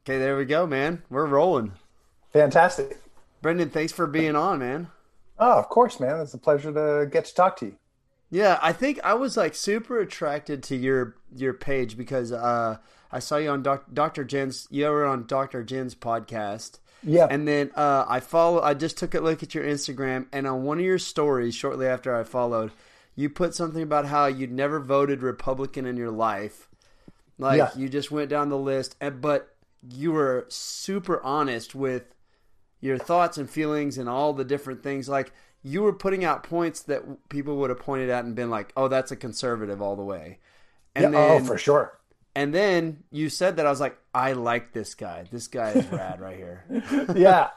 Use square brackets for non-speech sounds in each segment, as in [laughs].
Okay, there we go, man. We're rolling. Fantastic. Brendan, thanks for being on, man. Oh, of course, man. It's a pleasure to get to talk to you. Yeah, I think I was like super attracted to your your page because uh, I saw you on Doc, Dr. Jen's. You were on Dr. Jen's podcast. Yeah. And then uh, I follow. I just took a look at your Instagram, and on one of your stories, shortly after I followed, you put something about how you'd never voted Republican in your life. Like Yeah. you just went down the list, and, but you were super honest with your thoughts and feelings and all the different things. Like you were putting out points that people would have pointed at and been like, "Oh, that's a conservative all the way." And Yeah, then, oh, for sure. and then you said that I was like, "I like this guy. This guy is rad right here." [laughs] yeah,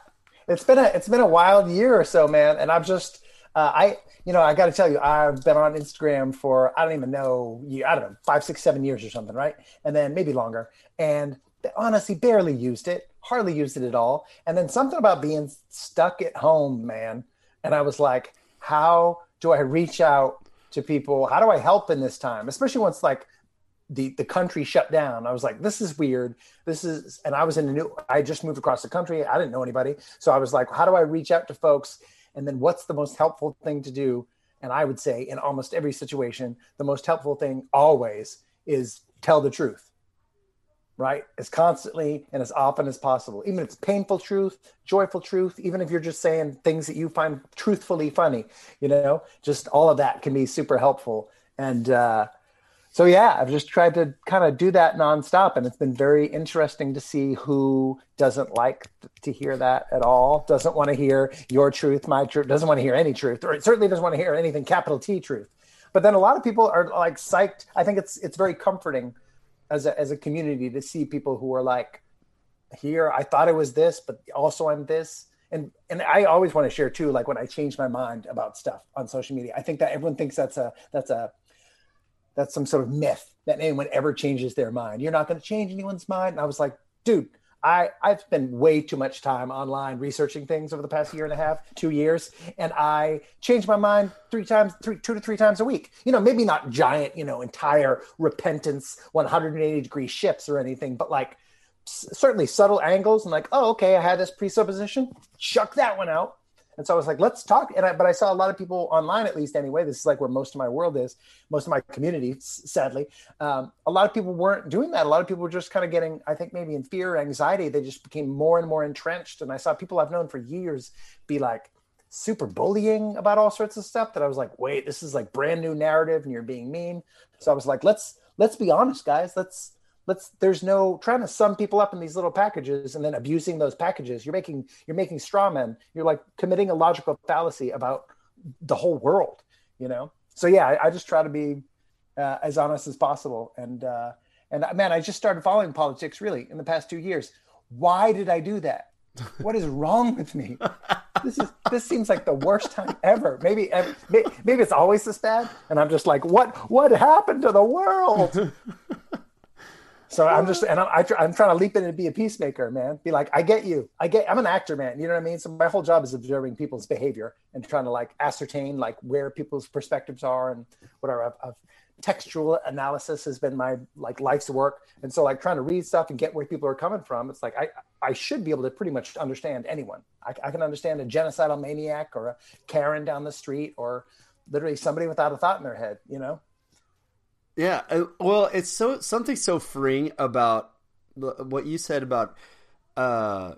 it's been a it's been a wild year or so, man. And I've just uh, I you know I got to tell you I've been on Instagram for I don't even know you I don't know five six seven years or something, right? And then maybe longer. And honestly, barely used it, hardly used it at all. And then something about being stuck at home, man. And I was like, how do I reach out to people? How do I help in this time, especially once like the the country shut down. I was like, this is weird. This is, and I was in a new. I just moved across the country. I didn't know anybody, so I was like, how do I reach out to folks? And then what's the most helpful thing to do? And I would say, in almost every situation, the most helpful thing always is tell the truth. Right, as constantly and as often as possible, even if it's painful truth, joyful truth, even if you're just saying things that you find truthfully funny, you know, just all of that can be super helpful. And uh, so yeah i've just tried to kind of do that nonstop and it's been very interesting to see who doesn't like to hear that at all doesn't want to hear your truth my truth doesn't want to hear any truth or certainly doesn't want to hear anything capital t truth. But then a lot of people are like psyched. I think it's it's very comforting as a as a community to see people who are like here i thought it was this but also i'm this and and i always want to share too like when i change my mind about stuff on social media i think that everyone thinks that's a that's a that's some sort of myth that anyone ever changes their mind. You're not going to change anyone's mind. And I was like, dude, I, I've spent way too much time online researching things over the past year and a half, two years, and I change my mind three times, three, two to three times a week. You know, maybe not giant, you know, entire repentance, 180 degree shifts or anything, but like certainly subtle angles and like, oh, okay, I had this presupposition, chuck that one out. And so I was like, let's talk. And I, but I saw a lot of people online, at least anyway. This is like where most of my world is, most of my community, sadly. Um, a lot of people weren't doing that. A lot of people were just kind of getting, I think, maybe in fear anxiety. They just became more and more entrenched. And I saw people I've known for years be like super bullying about all sorts of stuff. That I was like, wait, this is like brand new narrative, and you're being mean. So I was like, let's let's be honest, guys. Let's let's there's no trying to sum people up in these little packages and then abusing those packages. You're making you're making straw men. You're like committing a logical fallacy about the whole world you know? So yeah i, I just try to be uh, as honest as possible. And uh and man i just started following politics really in the past two years. Why did i do that? What is wrong with me? This is this seems like the worst time ever. Maybe maybe it's always this bad. And i'm just like what what happened to the world so I'm just, and I'm, I, I'm trying to leap in and be a peacemaker, man. Be like, I get you. I get, I'm an actor, man. You know what I mean? So my whole job is observing people's behavior and trying to like ascertain like where people's perspectives are and whatever. I've, I've, textual analysis has been my like life's work. And so like trying to read stuff and get where people are coming from. It's like, I, I should be able to pretty much understand anyone. I, I can understand a genocidal maniac or a Karen down the street or literally somebody without a thought in their head, you know? Yeah, uh, well, it's so something so freeing about what you said about uh,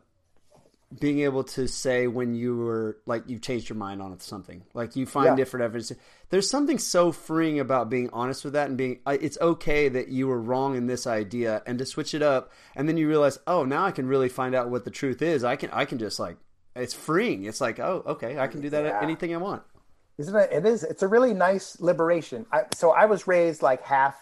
being able to say when you were like you changed your mind on something, like you find Yeah. different evidence. There's something so freeing about being honest with that and being it's okay that you were wrong in this idea and to switch it up, and then you realize, oh, now I can really find out what the truth is. I can I can just like it's freeing. It's like, oh, okay, I can do that Yeah. anything I want. Isn't it? It is. It's a really nice liberation. I, so I was raised like half.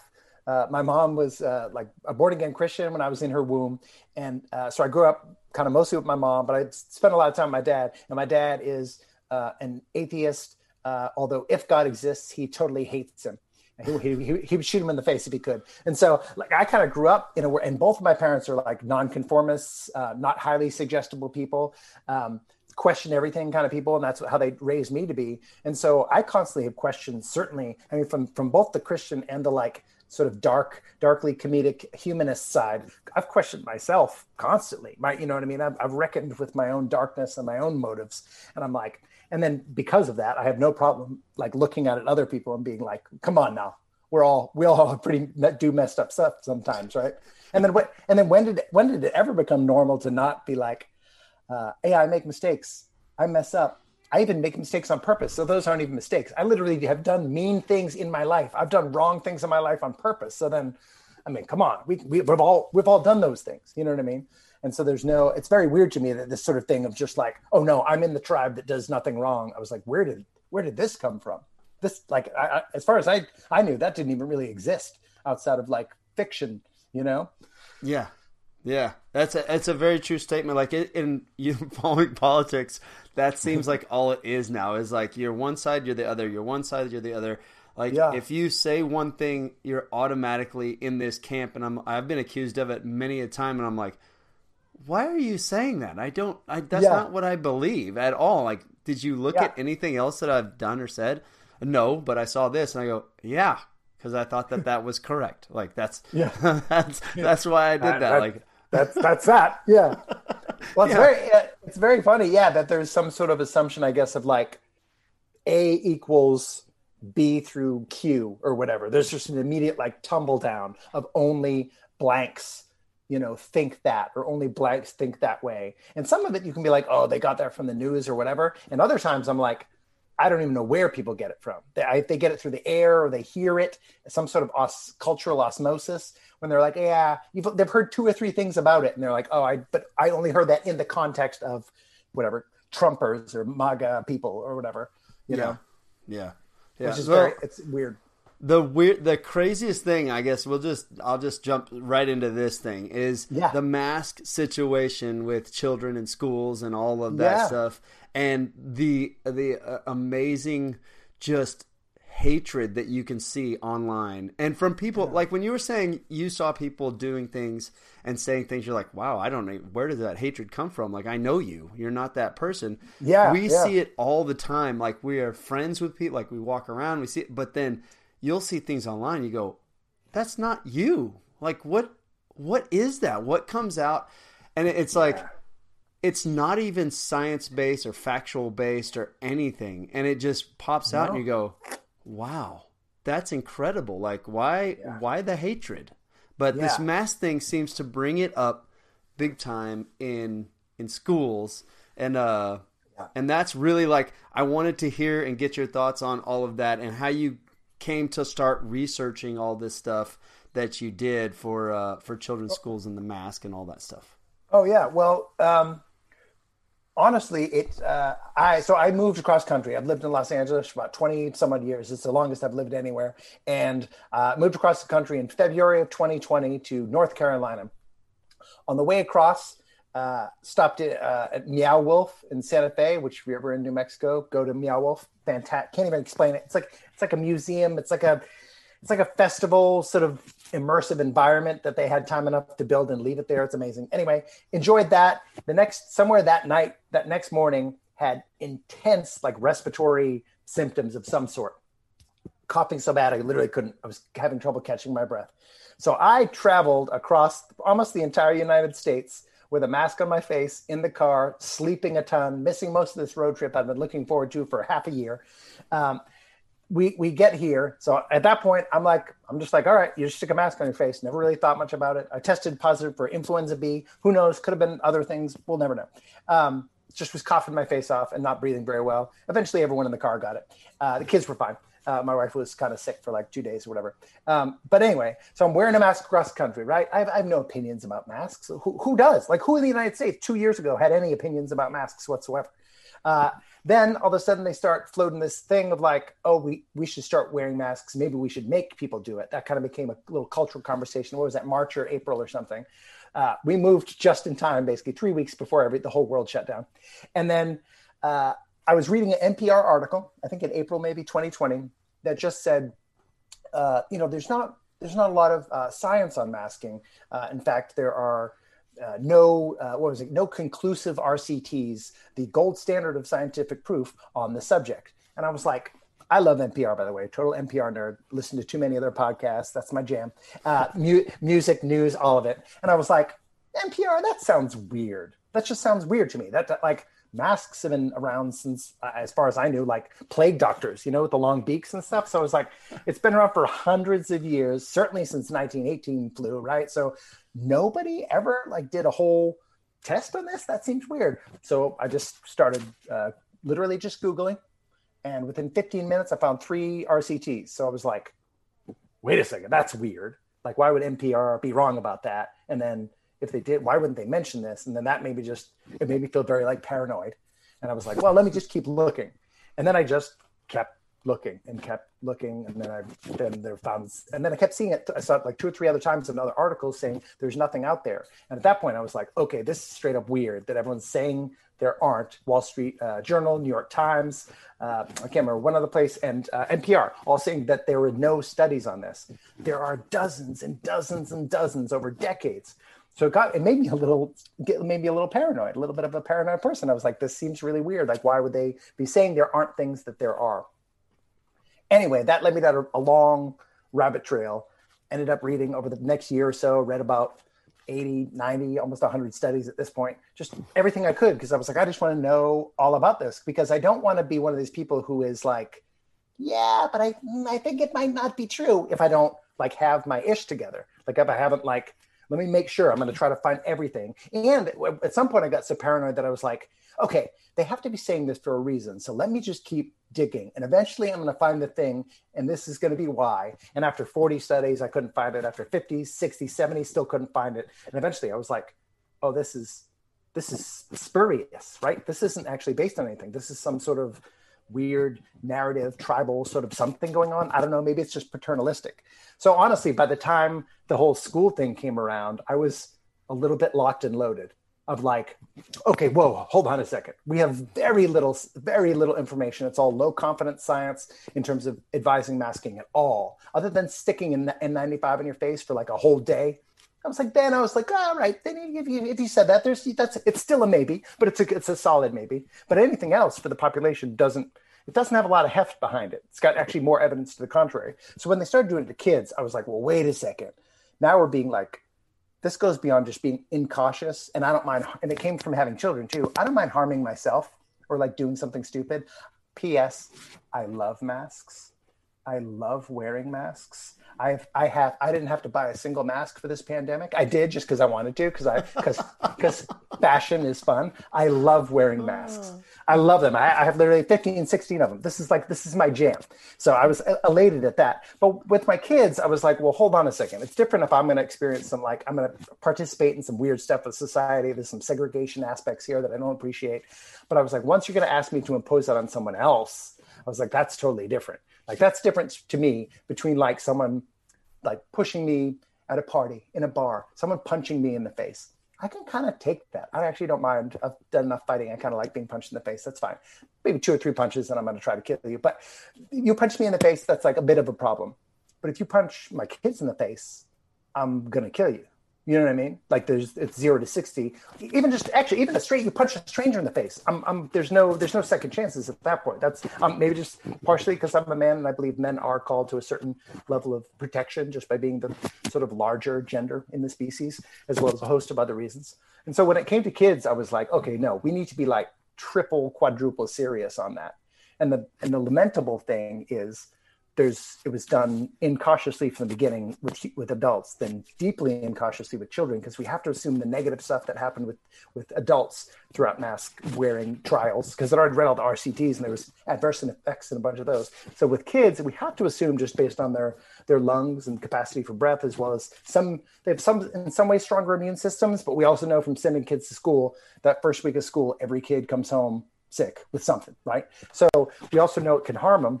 Uh, my mom was uh, like a born again Christian when I was in her womb, and uh, so I grew up kind of mostly with my mom. But I spent a lot of time with my dad, and my dad is uh, an atheist. Uh, although if God exists, he totally hates him. He, he, he, would shoot him in the face if he could. And so, like, I kind of grew up in a and both of my parents are like nonconformists, uh, not highly suggestible people. Um, question everything kind of people, and that's how they raised me to be. And so I constantly have questions. Certainly, I mean, from from both the Christian and the like sort of dark, darkly comedic humanist side, I've questioned myself constantly. My, you know what I mean? I've, I've reckoned with my own darkness and my own motives, and I'm like, and then because of that, I have no problem like looking at other people and being like, come on now, we're all we all pretty do messed up stuff sometimes, right? And then what? And then when did when did it ever become normal to not be like, uh, I make mistakes, I mess up, I even make mistakes on purpose. So those aren't even mistakes. I literally have done mean things in my life. I've done wrong things in my life on purpose. So then, I mean, come on, we, we have all we've all done those things. You know what I mean? And so there's no. It's very weird to me that this sort of thing of just like, oh no, I'm in the tribe that does nothing wrong. I was like, where did where did this come from? This like, I, I, as far as I I knew, that didn't even really exist outside of like fiction. You know? Yeah. Yeah, that's a that's a very true statement. Like in [laughs] you following politics, that seems like all it is now. Is like you're one side, you're the other. You're one side, you're the other. Like yeah. if you say one thing, you're automatically in this camp. And I'm I've been accused of it many a time, and I'm like, why are you saying that? I don't. I, that's yeah. not what I believe at all. Like, did you look yeah. at anything else that I've done or said? No, but I saw this, and I go, yeah, because I thought that that was correct. Like that's yeah, [laughs] that's that's why I did that. that like that's that's that. Yeah. [laughs] Well, it's yeah. very it's very funny. Yeah, that there's some sort of assumption, I guess, of like A equals B through Q or whatever. There's just an immediate like tumble down of only blanks, you know, think that or only blanks think that way. And some of it you can be like, oh, they got that from the news or whatever. And other times I'm like, I don't even know where people get it from. They, I, they get it through the air or they hear it, some sort of os- cultural osmosis when they're like, yeah, they've heard two or three things about it, and they're like, oh, I but I only heard that in the context of whatever Trumpers or MAGA people or whatever, you yeah. know. Yeah, yeah. Which is well, very it's weird. The weird, the craziest thing, I guess we'll just, I'll just jump right into this thing is yeah. the mask situation with children in schools and all of that yeah. stuff, and the the uh, amazing just hatred that you can see online. And from people yeah. like when you were saying you saw people doing things and saying things you're like wow i don't know where does that hatred come from? Like i know you. You're not that person. Yeah we yeah. see it all the time. Like we are friends with people like we walk around we see it but then you'll see things online you go that's not you. Like what what is that? What comes out? And it's like yeah. It's not even science based or factual based or anything and it just pops no. out and you go wow, that's incredible. Like why yeah. why the hatred? But yeah. this mask thing seems to bring it up big time in in schools and uh yeah. and that's really like I wanted to hear and get your thoughts on all of that and how you came to start researching all this stuff that you did for uh for children's schools and the mask and all that stuff. Oh yeah, well um honestly, it uh, I so I moved across country. I've lived in Los Angeles for about twenty some odd years. It's the longest I've lived anywhere, and uh, moved across the country in February of 2020 to North Carolina. On the way across, uh, stopped at, uh, at Meow Wolf in Santa Fe, which if you're ever in New Mexico, go to Meow Wolf. Fantastic! Can't even explain it. It's like it's like a museum. It's like a it's like a festival sort of immersive environment that they had time enough to build and leave it there. It's amazing. Anyway, enjoyed that. The next somewhere that night, that next morning, had intense like respiratory symptoms of some sort. Coughing so bad I literally couldn't. I was having trouble catching my breath. So I traveled across almost the entire United States with a mask on my face in the car, sleeping a ton, missing most of this road trip I've been looking forward to for half a year. Um, we we get here. So at that point, I'm like, I'm just like, all right, you just stick a mask on your face. Never really thought much about it. I tested positive for influenza B. Who knows? Could have been other things. We'll never know. Um, just was coughing my face off and not breathing very well. Eventually, everyone in the car got it. Uh, the kids were fine. Uh, my wife was kind of sick for like two days or whatever. Um, but anyway, so I'm wearing a mask across the country, right? I have, I have no opinions about masks. Who, who, does? Like, who in the United States two years ago had any opinions about masks whatsoever? Uh, then all of a sudden they start floating this thing of like, oh, we, we should start wearing masks. Maybe we should make people do it. That kind of became a little cultural conversation. What was that, March or April or something? Uh, we moved just in time, basically three weeks before every, the whole world shut down. And then uh, I was reading an NPR article, I think in April, maybe 2020, that just said, uh, you know, there's not there's not a lot of uh, science on masking. Uh, in fact, there are uh, no uh, what was it? No conclusive rcts the gold standard of scientific proof on the subject. And i was like i love npr by the way total npr nerd. Listen to too many other podcasts. That's my jam. Uh, mu- music news all of it. And i was like npr that sounds weird. That just sounds weird to me. That, that like masks have been around since uh, as far as i knew like plague doctors you know with the long beaks and stuff. So i was like it's been around for hundreds of years certainly since 1918 flu right? So nobody ever like did a whole test on this? That seems weird. So i just started uh, literally just googling and within 15 minutes i found three rcts so i was like wait a second that's weird. Like why would npr be wrong about that? And then if they did, why wouldn't they mention this? And then that made me just, it made me feel very like paranoid. And I was like, well, let me just keep looking. And then I just kept looking and kept looking. And then I, then there found, and then I kept seeing it. I saw it like two or three other times in other articles saying there's nothing out there. And at that point I was like, okay, this is straight up weird that everyone's saying there aren't Wall Street uh, Journal, New York Times, uh, I can't remember one other place, and uh, NPR, all saying that there were no studies on this. There are dozens and dozens and dozens over decades so it got it made me a little get made me a little paranoid, a little bit of a paranoid person. I was like, this seems really weird. Like, why would they be saying there aren't things that there are? Anyway, that led me down a, long rabbit trail. Ended up reading over the next year or so, read about 80, 90, almost 100 studies at this point, just everything I could because I was like, I just want to know all about this because I don't want to be one of these people who is like, yeah, but I I think it might not be true if I don't like have my ish together. Like if I haven't like let me make sure I'm going to try to find everything. And at some point, I got so paranoid that I was like, okay, they have to be saying this for a reason. So let me just keep digging. And eventually, I'm going to find the thing. And this is going to be why. And after 40 studies, I couldn't find it. After 50, 60, 70, still couldn't find it. And eventually, I was like, oh, this is. This is spurious, right? This isn't actually based on anything. This is some sort of weird narrative, tribal sort of something going on. I don't know. Maybe it's just paternalistic. So honestly, by the time the whole school thing came around, I was a little bit locked and loaded of like, okay, whoa, hold on a second. We have very little, very little information. It's all low confidence science in terms of advising masking at all, other than sticking an N95 in your face for like a whole day. I was like, then I was like, all right, then if you, if you said that, there's that's it's still a maybe, but it's a it's a solid maybe. But anything else for the population doesn't it doesn't have a lot of heft behind it. It's got actually more evidence to the contrary. So when they started doing it to kids, I was like, well, wait a second. Now we're being like, this goes beyond just being incautious. And I don't mind, and it came from having children too. I don't mind harming myself or like doing something stupid. P.S. I love masks. I love wearing masks. I've I have I didn't have to buy a single mask for this pandemic. I did just because I wanted to because I because because fashion is fun. I love wearing masks. Oh. I love them. I, I, have literally 15, 16 of them. This is like this is my jam. So I was elated at that. But with my kids, I was like, well, hold on a second. It's different if I'm going to experience some like I'm going to participate in some weird stuff with society. There's some segregation aspects here that I don't appreciate. But I was like, once you're going to ask me to impose that on someone else, I was like, that's totally different. Like that's different to me between like someone like pushing me at a party in a bar, someone punching me in the face. I can kind of take that. I actually don't mind. I've done enough fighting. I kind of like being punched in the face. That's fine. Maybe two or three punches, and I'm going to try to kill you. But you punch me in the face, that's like a bit of a problem. But if you punch my kids in the face, I'm going to kill you. You know what I mean? Like there's it's zero to sixty. Even just actually even a straight you punch a stranger in the face. I'm, I'm there's no there's no second chances at that point. That's um, maybe just partially because I'm a man and I believe men are called to a certain level of protection just by being the sort of larger gender in the species, as well as a host of other reasons. And so when it came to kids, I was like, okay, no, we need to be like triple, quadruple serious on that. And the and the lamentable thing is there's it was done incautiously from the beginning with with adults, then deeply incautiously with children, because we have to assume the negative stuff that happened with with adults throughout mask wearing trials, because I already read all the RCTs and there was adverse effects in a bunch of those. So with kids, we have to assume just based on their their lungs and capacity for breath, as well as some they have some in some ways stronger immune systems, but we also know from sending kids to school that first week of school, every kid comes home sick with something, right? So we also know it can harm them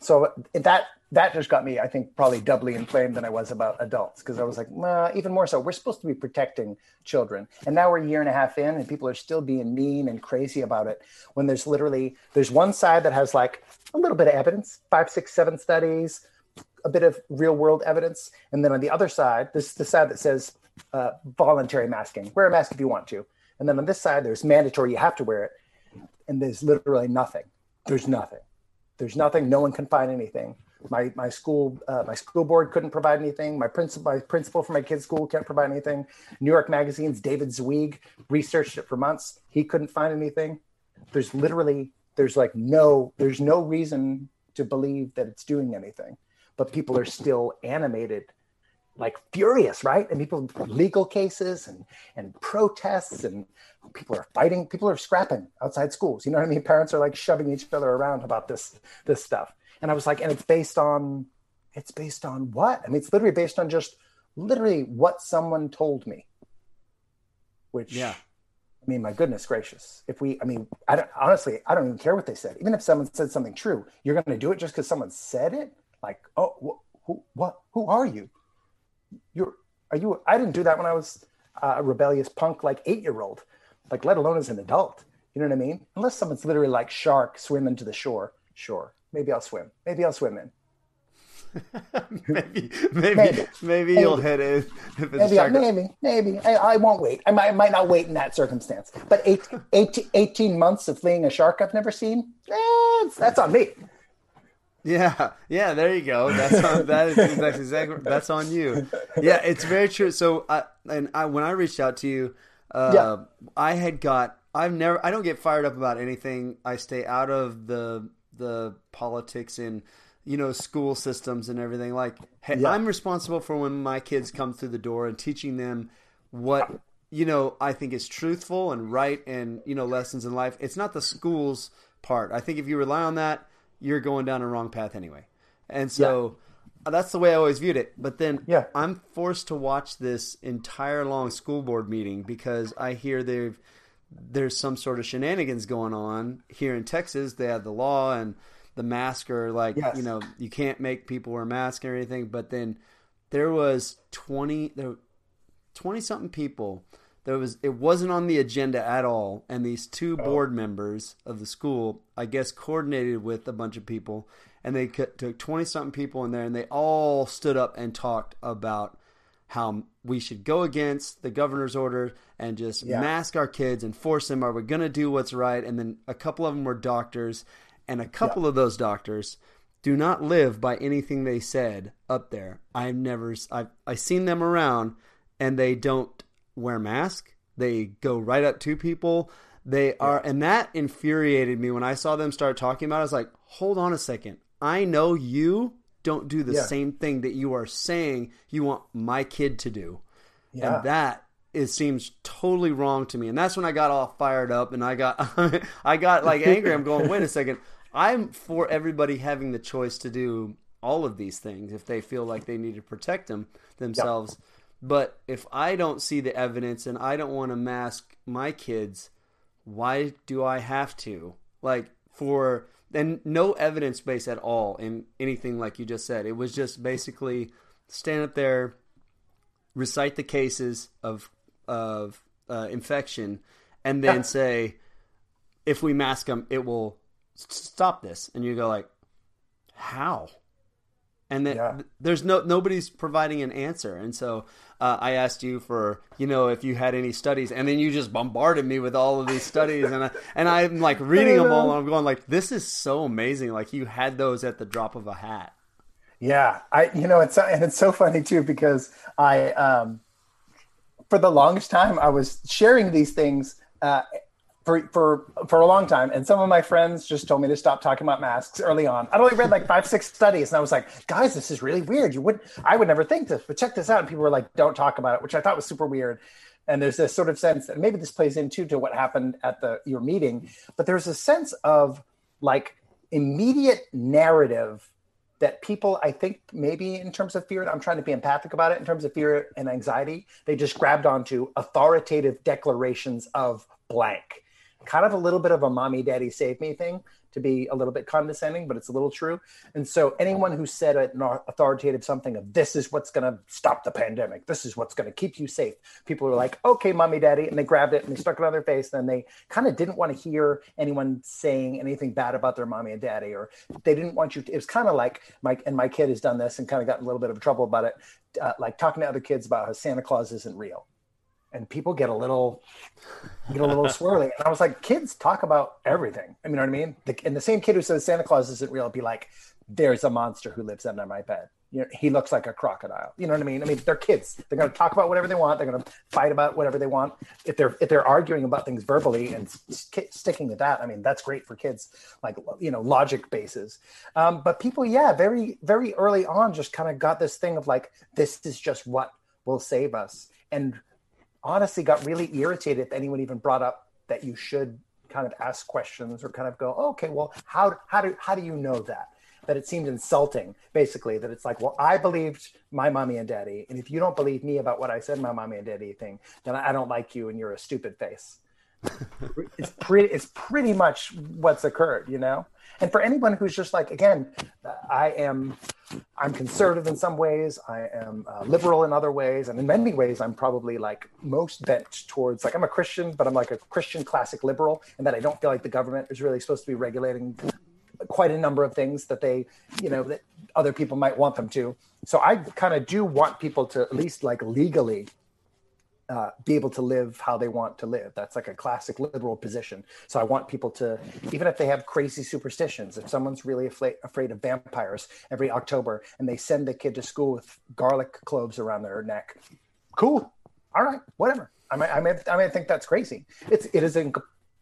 so that that just got me, I think, probably doubly inflamed than I was about adults because I was like, nah, even more so. We're supposed to be protecting children, and now we're a year and a half in, and people are still being mean and crazy about it. When there's literally there's one side that has like a little bit of evidence, five, six, seven studies, a bit of real world evidence, and then on the other side, this is the side that says uh, voluntary masking. Wear a mask if you want to. And then on this side, there's mandatory. You have to wear it. And there's literally nothing. There's nothing. There's nothing. No one can find anything. My my school uh, my school board couldn't provide anything. My principal my principal for my kid's school can't provide anything. New York Magazine's David Zweig researched it for months. He couldn't find anything. There's literally there's like no there's no reason to believe that it's doing anything, but people are still animated like furious, right? And people legal cases and and protests and people are fighting, people are scrapping outside schools. You know what I mean? [laughs] Parents are like shoving each other around about this this stuff. And I was like, and it's based on it's based on what? I mean, it's literally based on just literally what someone told me. Which yeah. I mean, my goodness gracious. If we, I mean, I don't, honestly, I don't even care what they said. Even if someone said something true, you're going to do it just because someone said it. Like, oh, wh- who, what? Who are you? You're are you i didn't do that when i was a rebellious punk like eight year old like let alone as an adult you know what i mean unless someone's literally like shark swimming to the shore sure maybe i'll swim maybe i'll swim in [laughs] maybe, maybe, maybe, maybe, you'll hit it. If it's maybe, maybe, maybe. I, I, won't wait. I might, I might not wait in that circumstance. But eight, 18, 18 months of fleeing a shark I've never seen, eh, that's on me. Yeah, yeah, there you go. That's on, that is that's exactly that's on you. Yeah, it's very true. So, I, and I when I reached out to you, uh, yeah. I had got I've never I don't get fired up about anything. I stay out of the the politics and you know school systems and everything. Like, hey, yeah. I'm responsible for when my kids come through the door and teaching them what you know I think is truthful and right and you know lessons in life. It's not the schools part. I think if you rely on that you're going down a wrong path anyway. And so yeah. that's the way I always viewed it. But then yeah. I'm forced to watch this entire long school board meeting because I hear they've there's some sort of shenanigans going on here in Texas. They have the law and the mask are like yes. you know you can't make people wear masks or anything. But then there was twenty there twenty something people there was it wasn't on the agenda at all and these two oh. board members of the school i guess coordinated with a bunch of people and they took 20 something people in there and they all stood up and talked about how we should go against the governor's order and just yeah. mask our kids and force them are we going to do what's right and then a couple of them were doctors and a couple yeah. of those doctors do not live by anything they said up there i've never i've, I've seen them around and they don't wear masks. They go right up to people. They are, and that infuriated me when I saw them start talking about. it. I was like, hold on a second. I know you don't do the yeah. same thing that you are saying you want my kid to do, yeah. and that it seems totally wrong to me. And that's when I got all fired up, and I got, [laughs] I got like angry. I'm going, wait a second. I'm for everybody having the choice to do all of these things if they feel like they need to protect them themselves. But if I don't see the evidence and I don't want to mask my kids, why do I have to? Like for and no evidence base at all in anything like you just said. It was just basically stand up there, recite the cases of of uh, infection, and then say, if we mask them, it will stop this. And you go like, how? and then yeah. there's no nobody's providing an answer and so uh, i asked you for you know if you had any studies and then you just bombarded me with all of these studies and I, and i'm like reading them all and i'm going like this is so amazing like you had those at the drop of a hat. Yeah i you know it's and it's so funny too because i um for the longest time i was sharing these things uh, for for for a long time. And some of my friends just told me to stop talking about masks early on. I'd only read like five six studies and i was like guys this is really weird. You would i would never think this but check this out. And people were like don't talk about it which i thought was super weird. And there's this sort of sense that maybe this plays into to what happened at the your meeting but there's a sense of like immediate narrative that people i think maybe in terms of fear i'm trying to be empathic about it in terms of fear and anxiety they just grabbed onto authoritative declarations of blank kind of a little bit of a mommy daddy save me thing to be a little bit condescending, but it's a little true. And so anyone who said an authoritative something of this is what's going to stop the pandemic, this is what's going to keep you safe, people were like, okay, mommy daddy, and they grabbed it and they stuck it on their face. And they kind of didn't want to hear anyone saying anything bad about their mommy and daddy, or they didn't want you. To, it was kind of like Mike and my kid has done this and kind of gotten a little bit of trouble about it uh, like talking to other kids about how Santa Claus isn't real, and people get a little get a little swirly. And I was like, kids talk about everything. I mean, you know what I mean? The, and the same kid who says Santa Claus isn't real, be like, "There's a monster who lives under my bed." You know, he looks like a crocodile. You know what I mean? I mean, they're kids. They're going to talk about whatever they want. They're going to fight about whatever they want. If they're if they're arguing about things verbally and st- sticking with that, I mean, that's great for kids. Like you know, logic bases. Um, but people, yeah, very very early on, just kind of got this thing of like, this is just what will save us, and honestly, got really irritated if anyone even brought up that you should kind of ask questions or kind of go, okay, well, how how do how do you know that? that it seemed insulting, basically, that it's like, well, I believed my mommy and daddy. And if you don't believe me about what I said, my mommy and daddy thing, then I don't like you and you're a stupid face. [laughs] it's pretty, it's pretty much what's occurred, you know? And for anyone who's just like, again, I am, I'm conservative in some ways. I am uh, liberal in other ways. And in many ways, I'm probably like most bent towards like, I'm a Christian, but I'm like a Christian classic liberal and that I don't feel like the government is really supposed to be regulating quite a number of things that they, you know, that other people might want them to. So I kind of do want people to at least like legally uh, be able to live how they want to live. That's like a classic liberal position. So I want people to, even if they have crazy superstitions, if someone's really afraid, afraid of vampires every October and they send the kid to school with garlic cloves around their neck, cool. All right, whatever. I may, I may, I may think that's crazy. It's, it is in,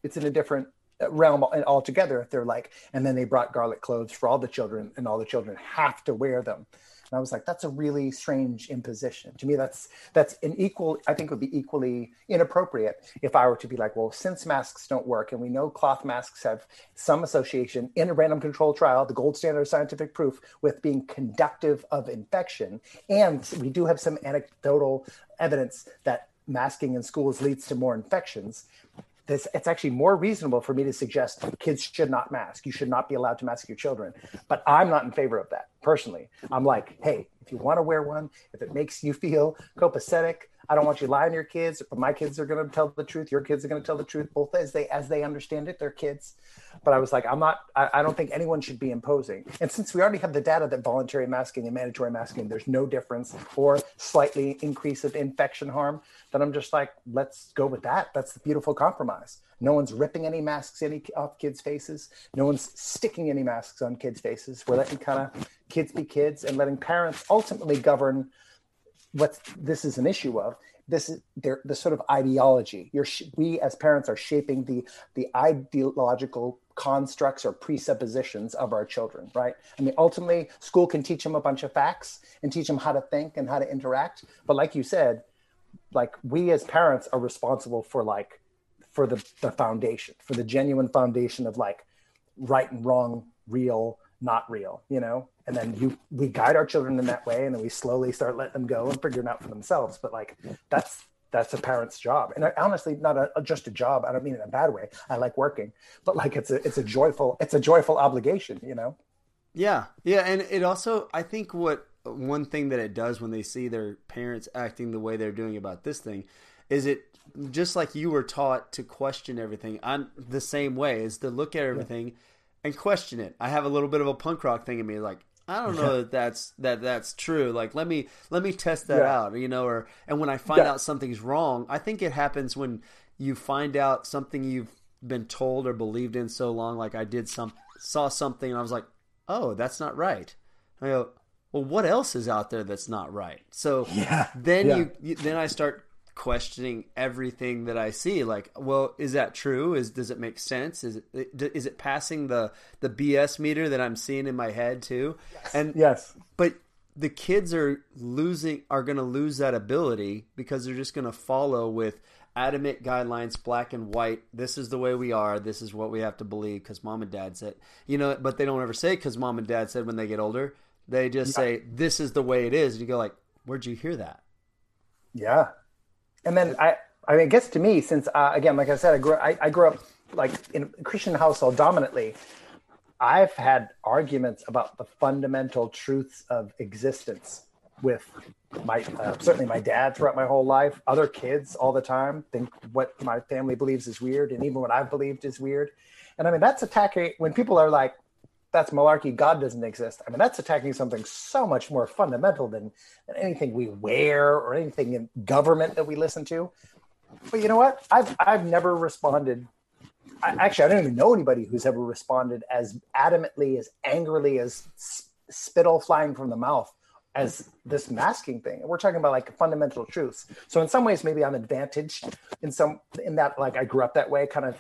it's in a different realm altogether if they're like and then they brought garlic clothes for all the children and all the children have to wear them and i was like that's a really strange imposition. To me that's that's an equal i think would be equally inappropriate if i were to be like well since masks don't work and we know cloth masks have some association in a random control trial the gold standard of scientific proof with being conductive of infection and we do have some anecdotal evidence that masking in schools leads to more infections this, it's actually more reasonable for me to suggest kids should not mask. You should not be allowed to mask your children. But I'm not in favor of that personally. I'm like, hey, if you want to wear one, if it makes you feel copacetic, I don't want you lying to your kids, but my kids are going to tell the truth. Your kids are going to tell the truth, both as they as they understand it. They're kids, but I was like, I'm not. I, I, don't think anyone should be imposing. And since we already have the data that voluntary masking and mandatory masking, there's no difference or slightly increase of infection harm, then I'm just like, let's go with that. That's the beautiful compromise. No one's ripping any masks any off kids' faces. No one's sticking any masks on kids' faces. We're letting kind of kids be kids and letting parents ultimately govern what this is an issue of this is their the sort of ideology. You're we as parents are shaping the the ideological constructs or presuppositions of our children right? I mean ultimately school can teach them a bunch of facts and teach them how to think and how to interact. But like you said like we as parents are responsible for like for the the foundation for the genuine foundation of like right and wrong real not real you know and then you we guide our children in that way and then we slowly start letting them go and figuring out for themselves. But like that's that's a parent's job. And I, honestly not a, just a job. I don't mean in a bad way. I like working. But like it's a it's a joyful it's a joyful obligation you know? Yeah. Yeah. And it also i think what one thing that it does when they see their parents acting the way they're doing about this thing is it just like you were taught to question everything i'm the same way is to look at everything yeah. and question it. I have a little bit of a punk rock thing in me like I don't know that that's that that's true. Like let me let me test that yeah. out, you know, or and when I find yeah. out something's wrong, I think it happens when you find out something you've been told or believed in so long like I did some saw something and I was like, "Oh, that's not right." I go, "Well, what else is out there that's not right?" So [laughs] yeah. then you then I start questioning everything that I see. Like, well, is that true? Is does it make sense? Is it is it passing the the BS meter that I'm seeing in my head too? Yes. And yes, but the kids are losing are going to lose that ability because they're just going to follow with adamant guidelines black and white this is the way we are this is what we have to believe because mom and dad said you know but they don't ever say because mom and dad said when they get older they just yeah. say this is the way it is and you go like where'd you hear that yeah and then I, I mean, I guess to me, since uh, again, like I said, I grew, I, I grew up like in a Christian household dominantly. I've had arguments about the fundamental truths of existence with my uh, certainly my dad throughout my whole life. Other kids all the time think what my family believes is weird, and even what I've believed is weird. And I mean, that's attacking when people are like, that's malarkey. God doesn't exist. I mean, that's attacking something so much more fundamental than, than anything we wear or anything in government that we listen to. But you know what? I've I've never responded. I, actually, I don't even know anybody who's ever responded as adamantly, as angrily, as spittle flying from the mouth as this masking thing. We're talking about like fundamental truths. So in some ways, maybe I'm advantaged in some in that like I grew up that way, kind of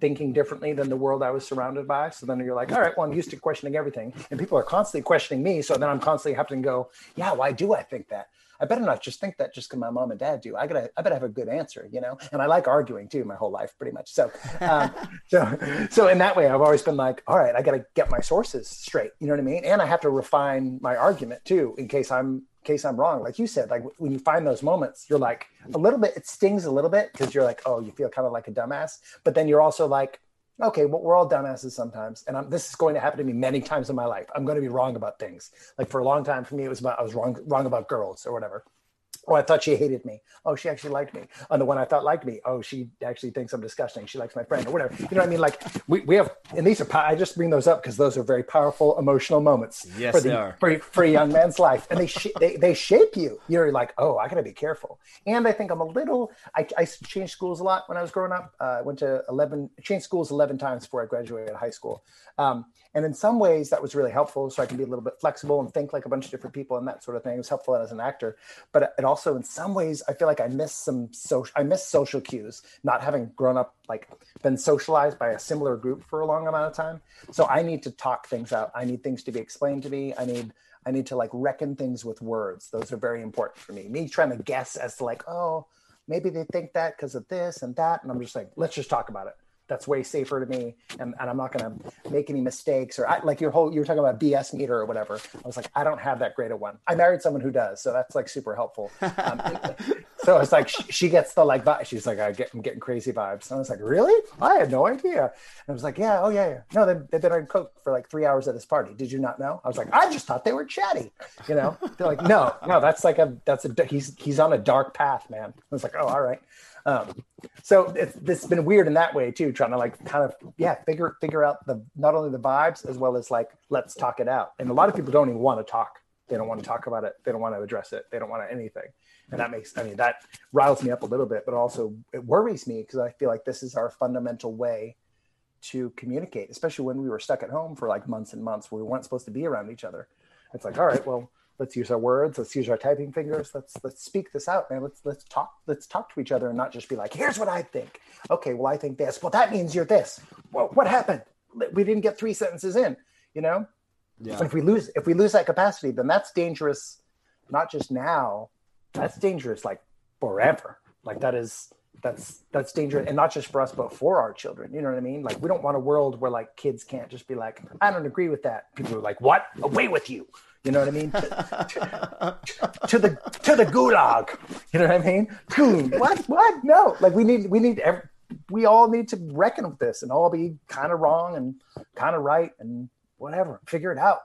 thinking differently than the world I was surrounded by. So then you're like, all right, well, I'm used to questioning everything. And people are constantly questioning me. So then I'm constantly having to go, yeah, why do I think that? I better not just think that just because my mom and dad do. I gotta, I better have a good answer, you know. And I like arguing too, my whole life, pretty much. So, um, [laughs] so, so in that way, I've always been like, all right, I gotta get my sources straight. You know what I mean? And I have to refine my argument too, in case I'm, in case I'm wrong. Like you said, like when you find those moments, you're like a little bit. It stings a little bit because you're like, oh, you feel kind of like a dumbass. But then you're also like, okay, well, we're all dumbasses sometimes, and I'm, this is going to happen to me many times in my life. I'm going to be wrong about things. Like for a long time, for me, it was about I was wrong wrong about girls or whatever. Oh, I thought she hated me. Oh, she actually liked me. On the one I thought liked me. Oh, she actually thinks I'm disgusting. She likes my friend or whatever. You know what I mean? Like we, we have, and these are, I just bring those up because those are very powerful emotional moments yes, for, the, they are. For, for a young man's life. And they, sh- they, they shape you. You're like, oh, I got to be careful. And I think I'm a little, I, I changed schools a lot when I was growing up. Uh, I went to 11, changed schools 11 times before I graduated high school. Um, and in some ways that was really helpful. So I can be a little bit flexible and think like a bunch of different people and that sort of thing. It was helpful as an actor, but it also in some ways, I feel like I miss some social, I miss social cues, not having grown up, like been socialized by a similar group for a long amount of time. So I need to talk things out. I need things to be explained to me. I need, I need to like reckon things with words. Those are very important for me. Me trying to guess as to like, oh, maybe they think that because of this and that. And I'm just like, let's just talk about it that's way safer to me and, and i'm not going to make any mistakes or I, like your whole you were talking about bs meter or whatever. I was like i don't have that great a one. I married someone who does so that's like super helpful. [laughs] Um, so it's like she, she, gets the like she's like i get i'm getting crazy vibes. And i was like really? I had no idea. And i was like yeah oh yeah yeah. No they, they've been on coke for like three hours at this party. Did you not know? I was like i just thought they were chatty you know? They're like no no that's like a that's a he's he's on a dark path man. I was like oh all right um, so it's, it's been weird in that way too, trying to like kind of yeah figure figure out the not only the vibes as well as like let's talk it out. And a lot of people don't even want to talk. They don't want to talk about it. They don't want to address it. They don't want anything. And that makes I mean that riles me up a little bit, but also it worries me because I feel like this is our fundamental way to communicate, especially when we were stuck at home for like months and months where we weren't supposed to be around each other. It's like, all right, well, let's use our words let's use our typing fingers let's let's speak this out man. Let's let's talk let's talk to each other and not just be like here's what i think. Okay well i think this. Well that means you're this. Well, what happened? We didn't get three sentences in you know? Yeah. if we lose if we lose that capacity then that's dangerous not just now that's dangerous like forever. Like that is that's that's dangerous and not just for us but for our children you know what i mean? Like we don't want a world where like kids can't just be like i don't agree with that. People are like what? Away with you you know what I mean? to, to, to, the to the gulag. You know what I mean? Goon. What? What? No. Like we need we need every, we all need to reckon with this and all be kind of wrong and kind of right and whatever. Figure it out.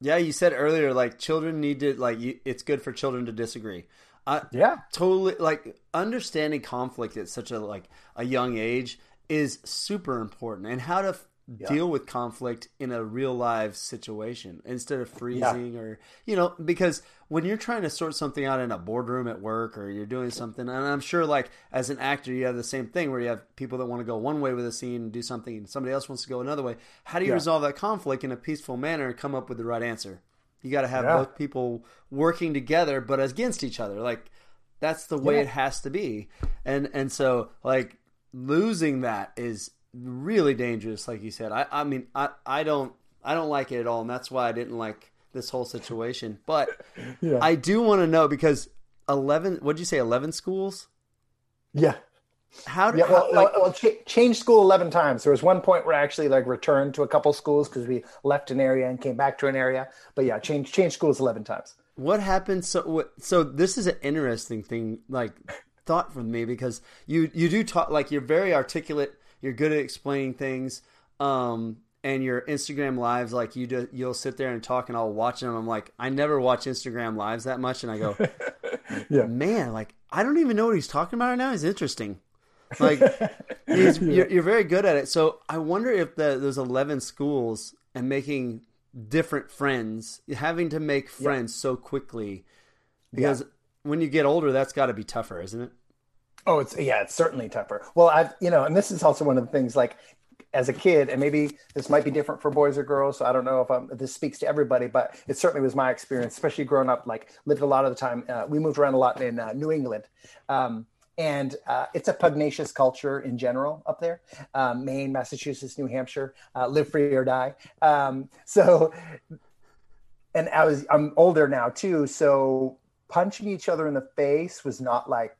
Yeah, you said earlier like children need to like you, it's good for children to disagree. Uh, yeah, totally. Like understanding conflict at such a like a young age is super important, and how to yeah. deal with conflict in a real live situation instead of freezing yeah. or you know because when you're trying to sort something out in a boardroom at work or you're doing something and i'm sure like as an actor you have the same thing where you have people that want to go one way with a scene and do something and somebody else wants to go another way how do you yeah. resolve that conflict in a peaceful manner and come up with the right answer you got to have both people working together but against each other like that's the way it has to be and and so like losing that is really dangerous, like you said. I, I mean, I, I don't, I don't like it at all, and that's why I didn't like this whole situation. But [laughs] yeah. I do want to know because eleven. What did you say? Eleven schools? Yeah. How? Did, yeah, well, how, like, well, ch- changed school eleven times. There was one point where I actually like returned to a couple schools because we left an area and came back to an area. But yeah, change change schools eleven times. What happened? So, what, so this is an interesting thing, like thought from me because you you do talk like you're very articulate you're good at explaining things. Um, and your Instagram lives, like you do, you'll sit there and talk, and I'll watch them. I'm like, I never watch Instagram lives that much, and I go, [laughs] yeah, man, like I don't even know what he's talking about right now. He's interesting. [laughs] Like he's, yeah. you're, you're, very good at it. So I wonder if the, those 11 schools and making different friends, having to make friends so quickly because when you get older, that's got to be tougher, isn't it? Oh, it's yeah, it's certainly tougher. Well, I've you know, and this is also one of the things like as a kid, and maybe this might be different for boys or girls. So I don't know if, I'm, this speaks to everybody, but it certainly was my experience, especially growing up. Like lived a lot of the time. Uh, we moved around a lot in uh, New England, um, and uh, it's a pugnacious culture in general up there. Um, Maine, Massachusetts, New Hampshire, uh, live free or die. Um, so, and I was I'm older now too, so punching each other in the face was not like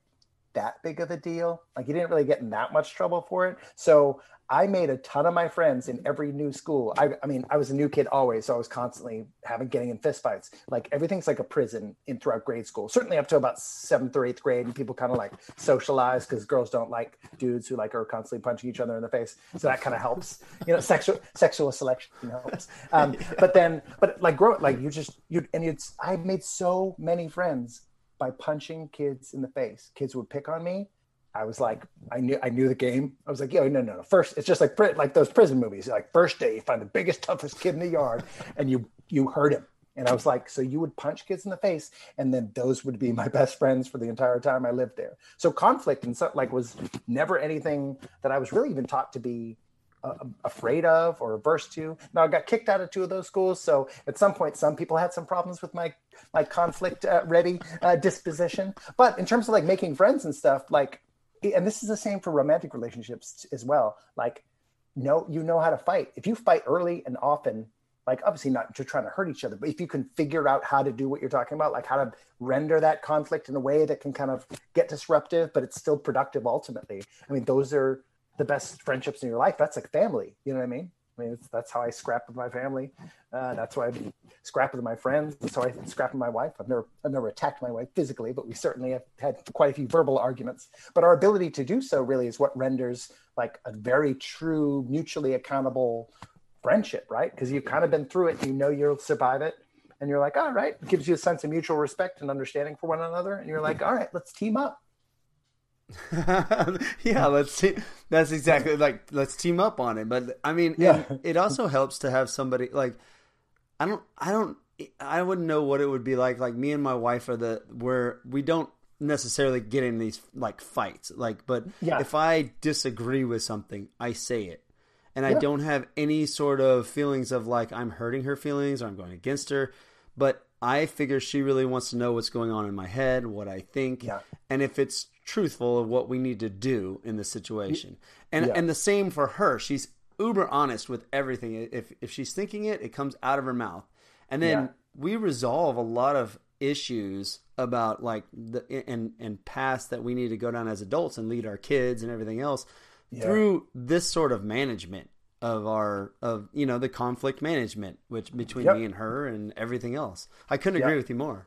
that big of a deal. Like you didn't really get in that much trouble for it. So I made a ton of my friends in every new school. I, I mean, I was a new kid always, so I was constantly having getting in fistfights. Like everything's like a prison in throughout grade school. Certainly up to about seventh or eighth grade, and people kind of like socialize because girls don't like dudes who like are constantly punching each other in the face. So that kind of helps. You know, sexual sexual selection helps. Um, but then, but like grow like you just you and it's I made so many friends by punching kids in the face. Kids would pick on me I was like, I knew I knew the game. I was like, yo, no, no, no. First, it's just like like those prison movies. Like first day, you find the biggest, [laughs] toughest kid in the yard, and you you hurt him. And I was like, so you would punch kids in the face, and then those would be my [laughs] best friends for the entire time I lived there. So conflict and so like was never anything that I was really even taught to be uh, afraid of or averse to. Now I got kicked out of two of those schools, so at some point, some people had some problems with my my conflict uh, ready uh, disposition. But in terms of like making friends and stuff, like and this is the same for romantic relationships as well. Like, no, you know how to fight. If you fight early and often, like obviously not just trying to hurt each other, but if you can figure out how to do what you're talking about, like how to render that conflict in a way that can kind of get disruptive, but it's still productive ultimately. I mean, those are the best friendships in your life. That's like family. You know what I mean? I mean, that's how I scrap with my family. Uh, that's why I scrap with my friends. That's how I scrap with my wife. I've never, I've never attacked my wife physically, but we certainly have had quite a few verbal arguments. But our ability to do so really is what renders like a very true, mutually accountable friendship, right? Because you've kind of been through it, you know you'll survive it, and you're like, all right, it gives you a sense of mutual respect and understanding for one another, and you're like, all right, let's team up [laughs] yeah, let's see. That's exactly like let's team up on it. But I mean, yeah. it also helps to have somebody like I don't, I don't, I wouldn't know what it would be like. Like me and my wife are the where we don't necessarily get in these like fights. Like, but yeah. if I disagree with something, I say it, and yeah. I don't have any sort of feelings of like I'm hurting her feelings or I'm going against her. But I figure she really wants to know what's going on in my head, what I think, yeah. and if it's truthful of what we need to do in the situation. And yeah. and the same for her. She's uber honest with everything. If if she's thinking it, it comes out of her mouth. And then yeah. we resolve a lot of issues about like the and and past that we need to go down as adults and lead our kids and everything else through this sort of management of our of you know the conflict management which between yep. me and her and everything else. I couldn't yep. agree with you more.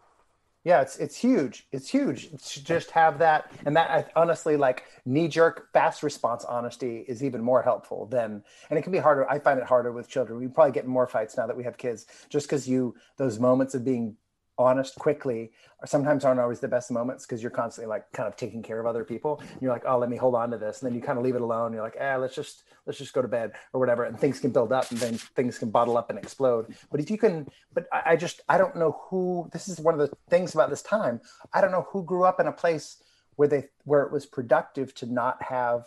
Yeah, it's it's huge. It's huge to just have that, and that I, honestly, like knee jerk, fast response honesty is even more helpful than. And it can be harder. I find it harder with children. We probably get more fights now that we have kids, just because you those moments of being honest quickly or sometimes aren't always the best moments because you're constantly like kind of taking care of other people. And you're like oh let me hold on to this. And then you kind of leave it alone. You're like ah let's just let's just go to bed or whatever and things can build up and then things can bottle up and explode. But if you can but I, I just i don't know who this is one of the things about this time. I don't know who grew up in a place where they where it was productive to not have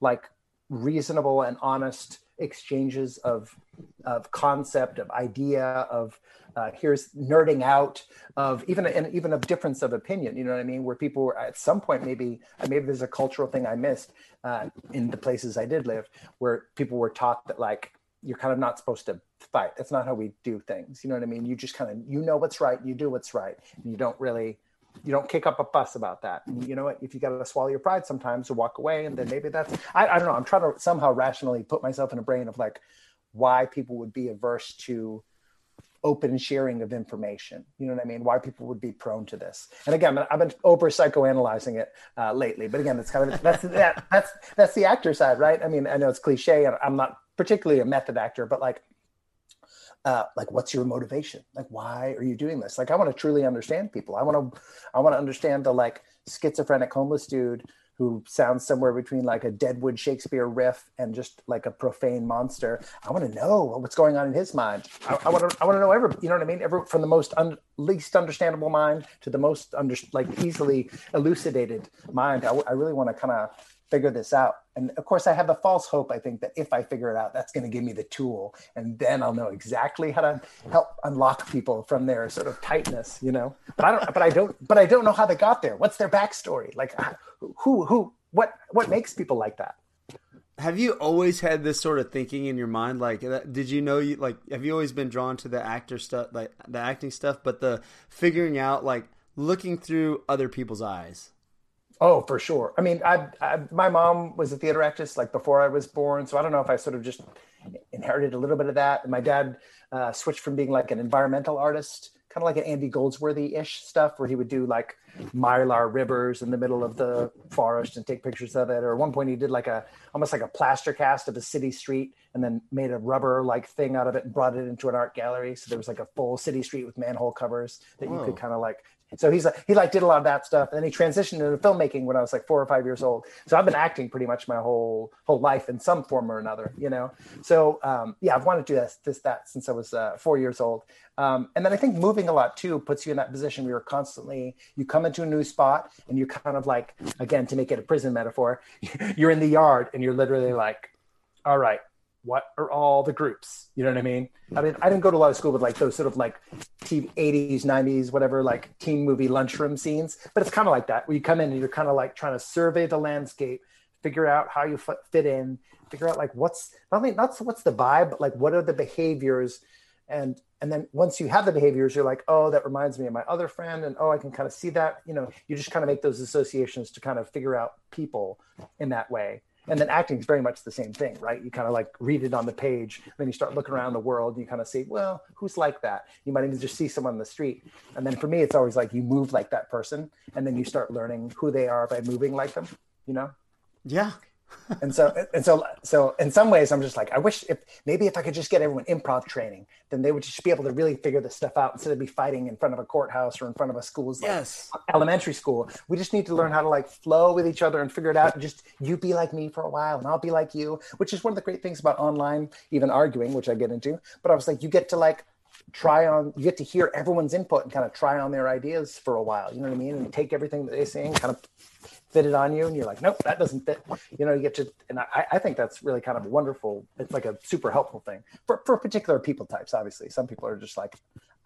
like reasonable and honest exchanges of of concept of idea of uh, here's nerding out of even and even of difference of opinion. You know what I mean? Where people were at some point maybe maybe there's a cultural thing I missed uh, in the places I did live where people were taught that like you're kind of not supposed to fight. That's not how we do things. You know what I mean? You just kind of you know what's right. You do what's right. And you don't really you don't kick up a fuss about that. And you know what? If you got to swallow your pride sometimes to walk away, and then maybe that's I, I don't know. I'm trying to somehow rationally put myself in a brain of like why people would be averse to open sharing of information. You know what I mean? Why people would be prone to this. And again, I've been over psychoanalyzing it uh, lately, but again, it's kind of that's that, that's that's the actor side, right? I mean, I know it's cliche, and I'm not particularly a method actor, but like. Uh, like what's your motivation like why are you doing this like i want to truly understand people i want to i want to understand the like schizophrenic homeless dude who sounds somewhere between like a Deadwood Shakespeare riff and just like a profane monster. I want to know what's going on in his mind. I, I want to I want to know every you know what I mean. Every from the most un, least understandable mind to the most under like easily elucidated mind. I, I really want to kind of figure this out. And of course, I have a false hope. I think that if I figure it out, that's going to give me the tool, and then I'll know exactly how to help unlock people from their sort of tightness, you know. But I don't. But I don't. But I don't know how they got there. What's their backstory? Like, uh, who, who, what, what makes people like that? Have you always had this sort of thinking in your mind? Like, uh, did you know you like? Have you always been drawn to the actor stuff, like the acting stuff, but the figuring out, like, looking through other people's eyes? Oh, for sure. I mean, I, I, my mom was a theater actress like before I was born, so I don't know if I sort of just inherited a little bit of that. And my dad uh, switched from being like an environmental artist, kind of like an Andy Goldsworthy ish stuff, where he would do like mylar rivers in the middle of the forest and take pictures of it. Or at one point, he did like a almost like a plaster cast of a city street and then made a rubber like thing out of it and brought it into an art gallery. So there was like a full city street with manhole covers that Whoa. you could kind of like so he's like he like did a lot of that stuff, and then he transitioned into filmmaking when I was like four or five years old. So I've been acting pretty much my whole whole life in some form or another, you know. So um, yeah, I've wanted to do this, this that since I was uh, four years old. Um, and then I think moving a lot too puts you in that position where you're constantly you come into a new spot and you're kind of like again to make it a prison metaphor, [laughs] you're in the yard and you're literally like, all right, what are all the groups? You know what I mean? I mean, I didn't go to a lot of school with like those sort of like TV, 80s, 90s, whatever, like teen movie lunchroom scenes. But it's kind of like that, where you come in and you're kind of like trying to survey the landscape, figure out how you fit in, figure out like what's not only not what's the vibe, but like what are the behaviors, and and then once you have the behaviors, you're like, oh, that reminds me of my other friend, and oh, I can kind of see that. You know, you just kind of make those associations to kind of figure out people in that way and then acting is very much the same thing right? You kind of like read it on the page then you start looking around the world and you kind of see well who's like that? You might even just see someone on the street. And then for me it's always like you move like that person and then you start learning who they are by moving like them you know? Yeah and so and so so in some ways i'm just like i wish if maybe if i could just get everyone improv training then they would just be able to really figure this stuff out instead of be fighting in front of a courthouse or in front of a school's like yes. elementary school. We just need to learn how to like flow with each other and figure it out and just you be like me for a while and i'll be like you which is one of the great things about online even arguing which i get into. But i was like you get to like try on you get to hear everyone's input and kind of try on their ideas for a while you know what i mean? And take everything that they say and kind of fit it on you and you're like nope that doesn't fit you know you get to and I, I think that's really kind of wonderful it's like a super helpful thing for, for particular people types obviously some people are just like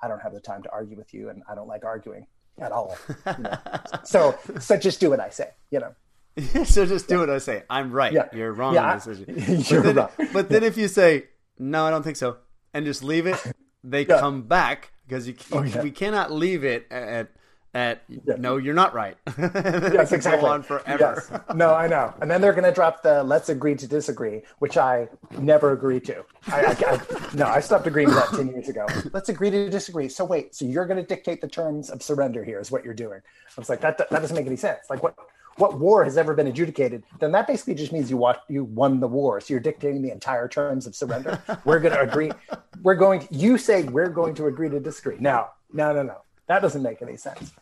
i don't have the time to argue with you and i don't like arguing at all you know? [laughs] so so just do what i say you know [laughs] so just do yeah. what i say i'm right yeah. you're wrong yeah, on this issue [laughs] but, then, wrong. but then if you say no i don't think so and just leave it they come back because you oh, yeah. we cannot leave it at at yeah. no, you're not right. [laughs] yes, exactly. on forever. Yes. No, I know. And then they're going to drop the "let's agree to disagree," which I never agree to. I, I, I, no, I stopped agreeing to that ten years ago. Let's agree to disagree. So wait, so you're going to dictate the terms of surrender here? Is what you're doing? I was like, that that doesn't make any sense. Like what? What war has ever been adjudicated? Then that basically just means you watch, you won the war. So you're dictating the entire terms of surrender. We're going to agree. We're going. To, you say we're going to agree to disagree. No, no, no, no. That doesn't make any sense.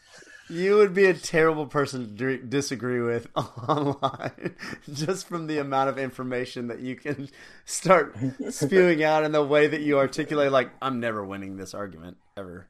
You would be a terrible person to disagree with [laughs] online just from the amount of information that you can start spewing out in the way that you articulate like I'm never winning this argument ever.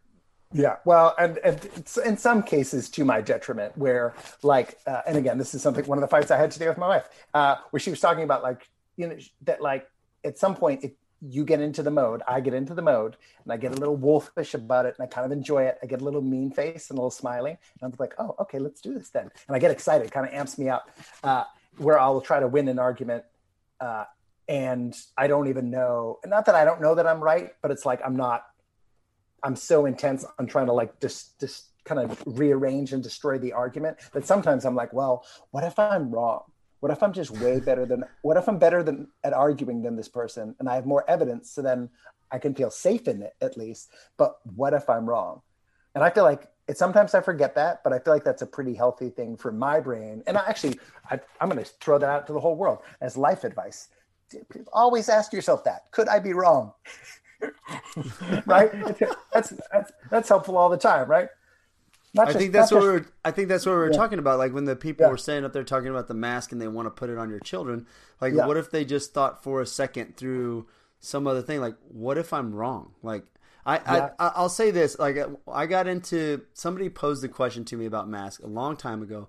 Yeah, well, and, and in some cases to my detriment, where like, uh, and again, this is something one of the fights I had today with my wife, uh, where she was talking about like, you know, that like at some point it, you get into the mode, I get into the mode, and I get a little wolfish about it, and I kind of enjoy it. I get a little mean face and a little smiley, and I'm like, oh, okay, let's do this then. And I get excited, kind of amps me up, uh, where I'll try to win an argument, uh, and I don't even know. Not that I don't know that I'm right, but it's like I'm not. I'm so intense on trying to like just just kind of rearrange and destroy the argument that sometimes I'm like, well, what if I'm wrong? What if i'm just way better than what if i'm better than at arguing than this person and i have more evidence so then i can feel safe in it at least. But what if i'm wrong? And i feel like it sometimes i forget that but i feel like that's a pretty healthy thing for my brain. And i actually I, i'm going to throw that out to the whole world as life advice. Always ask yourself that. Could i be wrong? [laughs] Right? That's, that's that's helpful all the time right I think that's what just, we're. I think that's what we are yeah. talking about. Like when the people yeah. were saying up there talking about the mask and they want to put it on your children. Like, yeah. what if they just thought for a second through some other thing? Like, what if I'm wrong? Like, I, I I'll say this. Like, I got into somebody posed the question to me about mask a long time ago,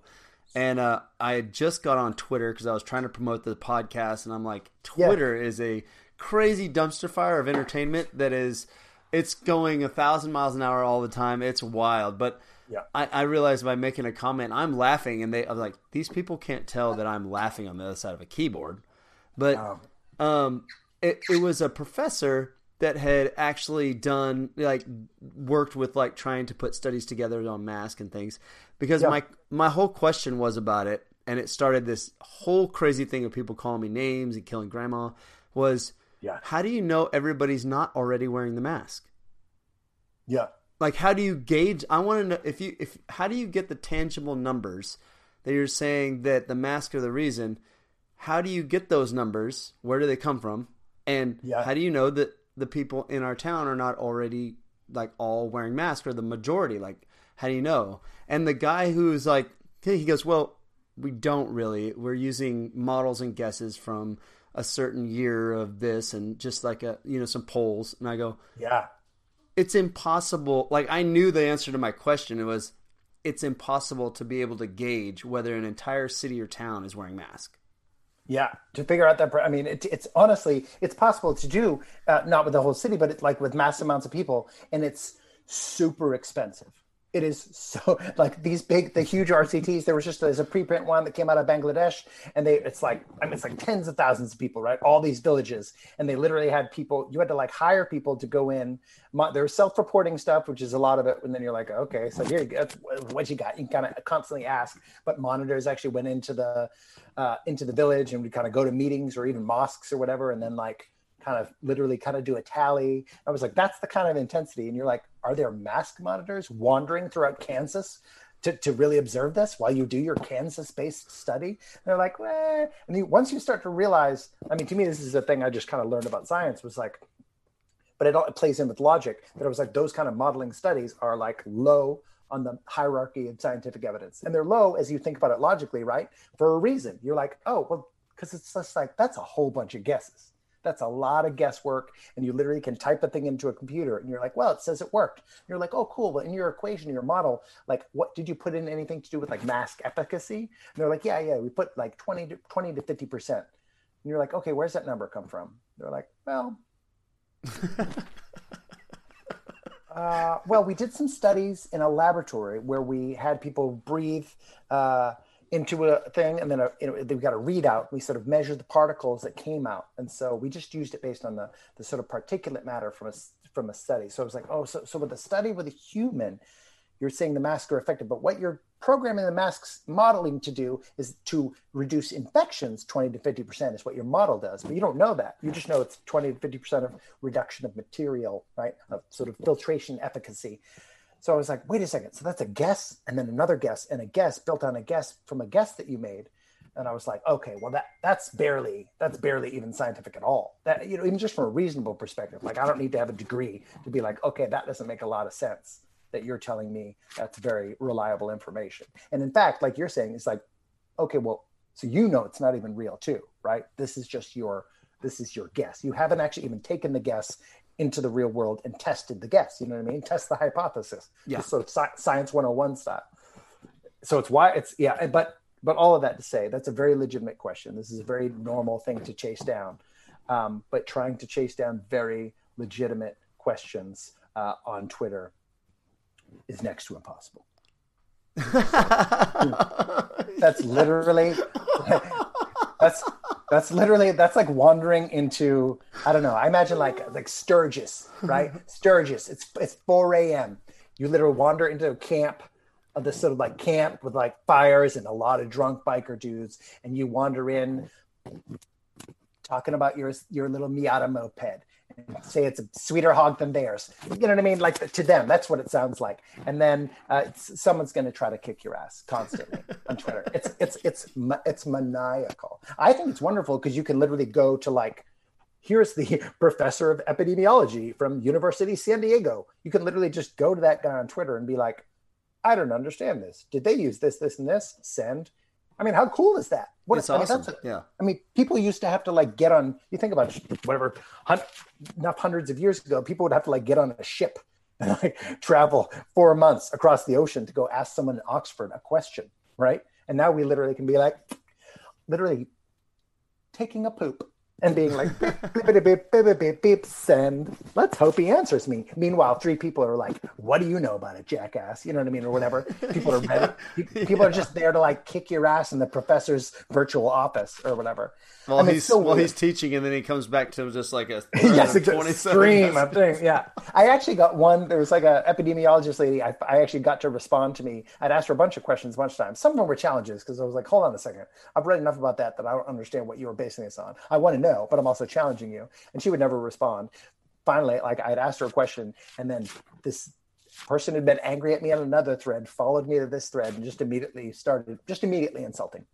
and uh, I had just got on Twitter because I was trying to promote the podcast, and I'm like, Twitter is a crazy dumpster fire of entertainment that is, it's going a thousand miles an hour all the time. It's wild, but yeah. I, I realized by making a comment, I'm laughing, and they I'm like, these people can't tell that I'm laughing on the other side of a keyboard. But um, um it, it was a professor that had actually done like worked with like trying to put studies together on mask and things because yeah. my my whole question was about it and it started this whole crazy thing of people calling me names and killing grandma was yeah how do you know everybody's not already wearing the mask yeah like how do you gauge i want to know if you if how do you get the tangible numbers that you're saying that the mask are the reason? How do you get those numbers? Where do they come from? And yeah. how do you know that the people in our town are not already like all wearing masks or the majority? Like how do you know? And the guy who's like he goes well we don't really. We're using models and guesses from a certain year of this and just like a you know some polls. And i go yeah it's impossible. Like I knew the answer to my question. It was it's impossible to be able to gauge whether an entire city or town is wearing masks. Yeah, to figure out that. I mean, it, it's honestly it's possible to do, uh, not with the whole city, but it's like with mass amounts of people, and it's super expensive it is so [laughs] like these big the huge rcts there was just there's a preprint one that came out of bangladesh and they it's like i mean it's like tens of thousands of people right? All these villages. And they literally had people you had to like hire people to go in. There's self-reporting stuff which is a lot of it. And then you're like okay so here you that's what you got. You kind of constantly ask. But monitors actually went into the uh, into the village and we kind of go to meetings or even mosques or whatever and then like kind of literally kind of do a tally. I was like, that's the kind of intensity. And you're like, are there mask monitors wandering throughout Kansas to, to really observe this while you do your Kansas based study? And they're like, eh. and you, once you start to realize, I mean, to me, this is a thing I just kind of learned about science was like, but it, all, it plays in with logic that it was like those kind of modeling studies are like low on the hierarchy of scientific evidence. And they're low as you think about it logically, right? For a reason. You're like, oh, well, because it's just like, that's a whole bunch of guesses that's a lot of guesswork. And you literally can type a thing into a computer and you're like, well, it says it worked. And you're like, oh, cool. But in your equation, your model, like, what did you put in anything to do with like mask efficacy? And they're like, yeah, yeah, we put like 20 to 20 to 50%. And you're like, okay, where's that number come from? They're like, well, [laughs] uh, well, we did some studies in a laboratory where we had people breathe. Uh, into a thing and then a, you know, we got a readout. We sort of measured the particles that came out. And so we just used it based on the, the sort of particulate matter from a, from a study. So it was like, oh, so, so with a study with a human, you're saying the masks are effective, but what you're programming the masks modeling to do is to reduce infections 20 to 50% is what your model does. But you don't know that. You just know it's 20 to 50% of reduction of material, right? Of sort of filtration efficacy. So I was like, wait a second. So that's a guess and then another guess and a guess built on a guess from a guess that you made. And I was like, okay, well that that's barely that's barely even scientific at all. That you know, even just from a reasonable perspective, like I don't need to have a degree to be like, okay, that doesn't make a lot of sense that you're telling me that's very reliable information. And in fact, like you're saying, it's like, okay, well, so you know it's not even real too, right? This is just your this is your guess. You haven't actually even taken the guess into the real world and tested the guess. You know what I mean? Test the hypothesis. Yeah. Just sort of sci- science 101 style. So it's why it's yeah, but but all of that to say that's a very legitimate question. This is a very normal thing to chase down, um, but trying to chase down very legitimate questions uh, on Twitter is next to impossible. [laughs] that's literally [laughs] that's that's literally that's like wandering into I don't know. I imagine like like Sturgis, right? [laughs] Sturgis. It's it's 4 a.m. You literally wander into a camp of this sort of like camp with like fires and a lot of drunk biker dudes, and you wander in talking about your your little Miata moped say it's a sweeter hog than theirs. You know what I mean? Like to them, that's what it sounds like. And then uh, someone's going to try to kick your ass constantly on Twitter. It's it's it's it's maniacal. I think it's wonderful because you can literally go to like, here's the professor of epidemiology from University San Diego. You can literally just go to that guy on Twitter and be like, I don't understand this. Did they use this, this, and this? Send. I mean, how cool is that? What, it's I mean, awesome. A, yeah. I mean, people used to have to like get on. You think about whatever, hun- enough hundreds of years ago, people would have to like get on a ship [laughs] and like travel four months across the ocean to go ask someone in Oxford a question, right? And now we literally can be like, literally taking a poop and being like beep, beep, beep, beep, beep, send. Let's hope he answers me. Meanwhile, three people are like, "What do you know about it, jackass?" You know what I mean, or whatever. People are ready. [laughs] yeah. People are just there to like kick your ass in the professor's virtual office or whatever. Well, I mean, he's so well, he's teaching, and then he comes back to just like a [laughs] yes, exactly. Stream of thing. Yeah, I actually got one. There was like a epidemiologist lady. I, I actually got to respond to me. I'd asked her a bunch of questions, a bunch of times. Some of them were challenges because I was like, "Hold on a second, I've read enough about that that I don't understand what you were basing this on. I want to know, but I'm also challenging you." And she would never respond. Finally, like I'd asked her a question, and then this person had been angry at me on another thread, followed me to this thread, and just immediately started just immediately insulting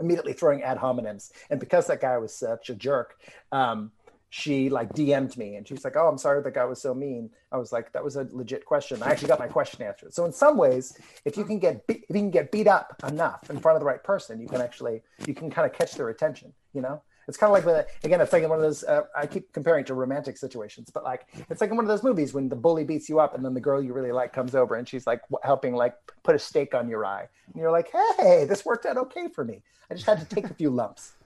immediately throwing ad hominems. And because that guy was such a jerk, um, she like DM'd me and she's like, "Oh, I'm sorry that guy was so mean." I was like, "That was a legit question." I actually got my question answered. So in some ways, if you can get be- if you can get beat up enough in front of the right person, you can actually you can kind of catch their attention. You know, it's kind of like the again, it's like in one of those. Uh, I keep comparing to romantic situations, but like it's like in one of those movies when the bully beats you up, and then the girl you really like comes over and she's like helping like put a steak on your eye, and you're like, "Hey, this worked out okay for me. I just had to take a few lumps." [laughs]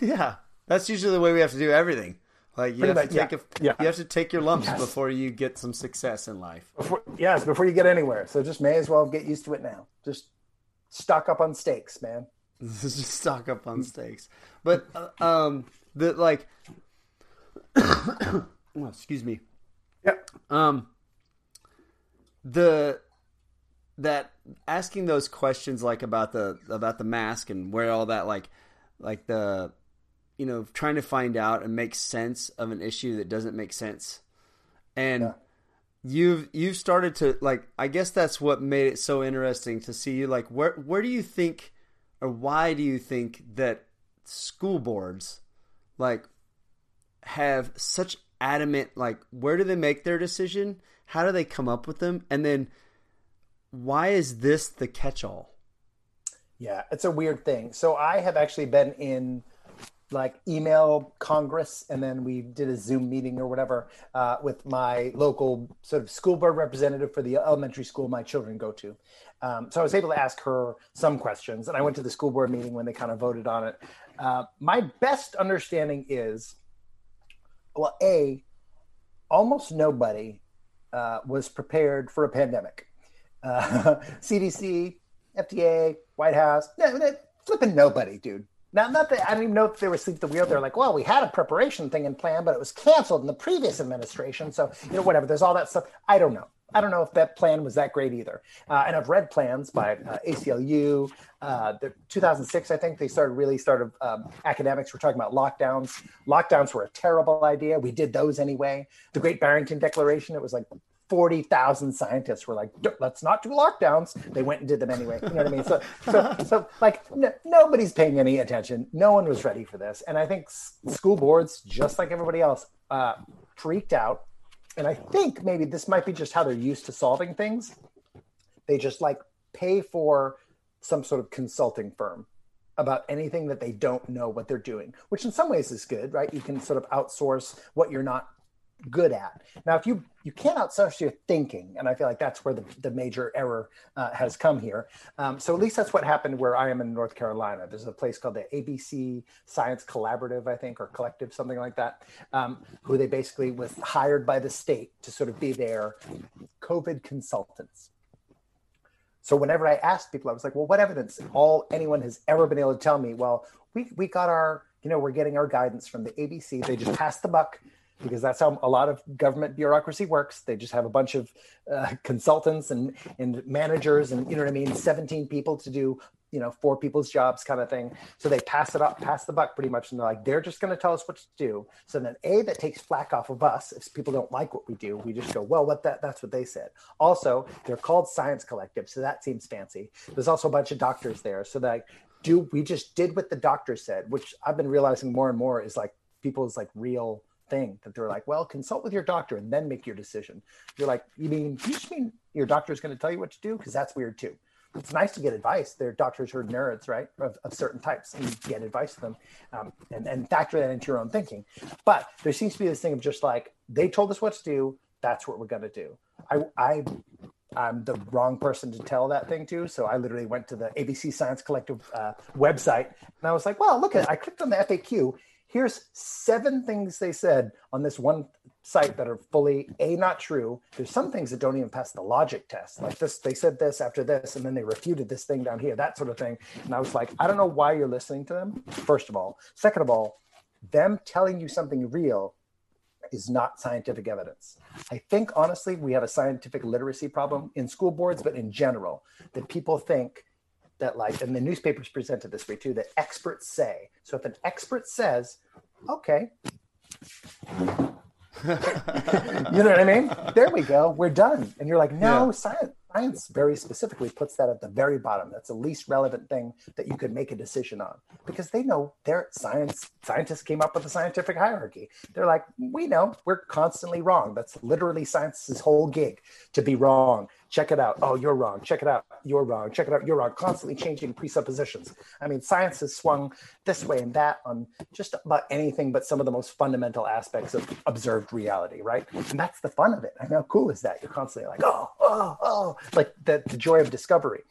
Yeah, that's usually the way we have to do everything. Like you Pretty have much, to take yeah. a, yeah. you have to take your lumps yes. before you get some success in life. Before, yes, before you get anywhere. So just may as well get used to it now. Just stock up on steaks, man. [laughs] just stock up on steaks. But uh, um, the like, [coughs] oh, excuse me. Yep. Um, the that asking those questions like about the about the mask and where all that like like the you know trying to find out and make sense of an issue that doesn't make sense and yeah. you've you've started to like i guess that's what made it so interesting to see you like where where do you think or why do you think that school boards like have such adamant like where do they make their decision? How do they come up with them? And then why is this the catch-all? Yeah it's a weird thing. So i have actually been in like email congress and then we did a zoom meeting or whatever uh, with my local sort of school board representative for the elementary school my children go to. Um, so i was able to ask her some questions and i went to the school board meeting when they kind of voted on it uh, my best understanding is well a almost nobody uh, was prepared for a pandemic cdc uh, [laughs] fda white house flipping nobody dude now, not that I don't even know if they were asleep the wheel. They're like, well, we had a preparation thing in plan, but it was canceled in the previous administration. So, you know, whatever. There's all that stuff. I don't know. I don't know if that plan was that great either. Uh, and I've read plans by uh, ACLU. Uh, the 2006, I think they started really started. Um, academics were talking about lockdowns. Lockdowns were a terrible idea. We did those anyway. The Great Barrington Declaration. It was like 40,000 scientists were like, let's not do lockdowns. They went and did them anyway. You know what I mean? So, so, [laughs] so like n- nobody's paying any attention. No one was ready for this. And I think s- school boards, just like everybody else, uh, freaked out. And I think maybe this might be just how they're used to solving things. They just like pay for some sort of consulting firm about anything that they don't know what they're doing, which in some ways is good, right? You can sort of outsource what you're not good at. Now, if you you can't outsource your thinking, and I feel like that's where the, the major error uh, has come here. Um, so at least that's what happened where I am in North Carolina. There's a place called the ABC Science Collaborative, I think, or Collective, something like that, um, who they basically was hired by the state to sort of be their COVID consultants. So whenever I asked people, I was like, "Well, what evidence all anyone has ever been able to tell me?" Well, we we got our you know we're getting our guidance from the ABC. They just passed the buck because that's how a lot of government bureaucracy works. They just have a bunch of uh, consultants and and managers and you know what I mean, 17 people to do you know four people's jobs kind of thing. So they pass it up, pass the buck pretty much, and they're like they're just going to tell us what to do. So then a that takes flack off of us if people don't like what we do. We just go well, what that that's what they said. Also, they're called Science Collective, so that seems fancy. There's also a bunch of doctors there, so that do we just did what the doctor said, which I've been realizing more and more is like people's like real thing that they're like, well, consult with your doctor and then make your decision. You're like, you mean you just mean your doctor is going to tell you what to do? Because that's weird too. It's nice to get advice. Their doctors are nerds, right, of, of certain types, and you get advice from them, um, and, and factor that into your own thinking. But there seems to be this thing of just like they told us what to do, that's what we're going to do. I, I I'm the wrong person to tell that thing to. So I literally went to the ABC Science Collective uh, website and I was like, well, look at. I clicked on the FAQ. Here's seven things they said on this one site that are fully a not true. There's some things that don't even pass the logic test. Like this, they said this after this, and then they refuted this thing down here, that sort of thing. And I was like, I don't know why you're listening to them. First of all, second of all, them telling you something real is not scientific evidence. I think honestly, we have a scientific literacy problem in school boards, but in general, that people think that like, and the newspapers presented this way too, that experts say. So if an expert says, okay, [laughs] you know what I mean? There we go. We're done. And you're like, no, yeah. science, science very specifically puts that at the very bottom. That's the least relevant thing that you could make a decision on because they know their science scientists came up with a scientific hierarchy. They're like, we know we're constantly wrong. That's literally science's whole gig to be wrong check it out. Oh, you're wrong. Check it out. You're wrong. Check it out. You're wrong. Constantly changing presuppositions. I mean, science has swung this way and that on just about anything but some of the most fundamental aspects of observed reality, right? And that's the fun of it. I mean, how cool is that? You're constantly like, oh, oh, oh, like the, the joy of discovery.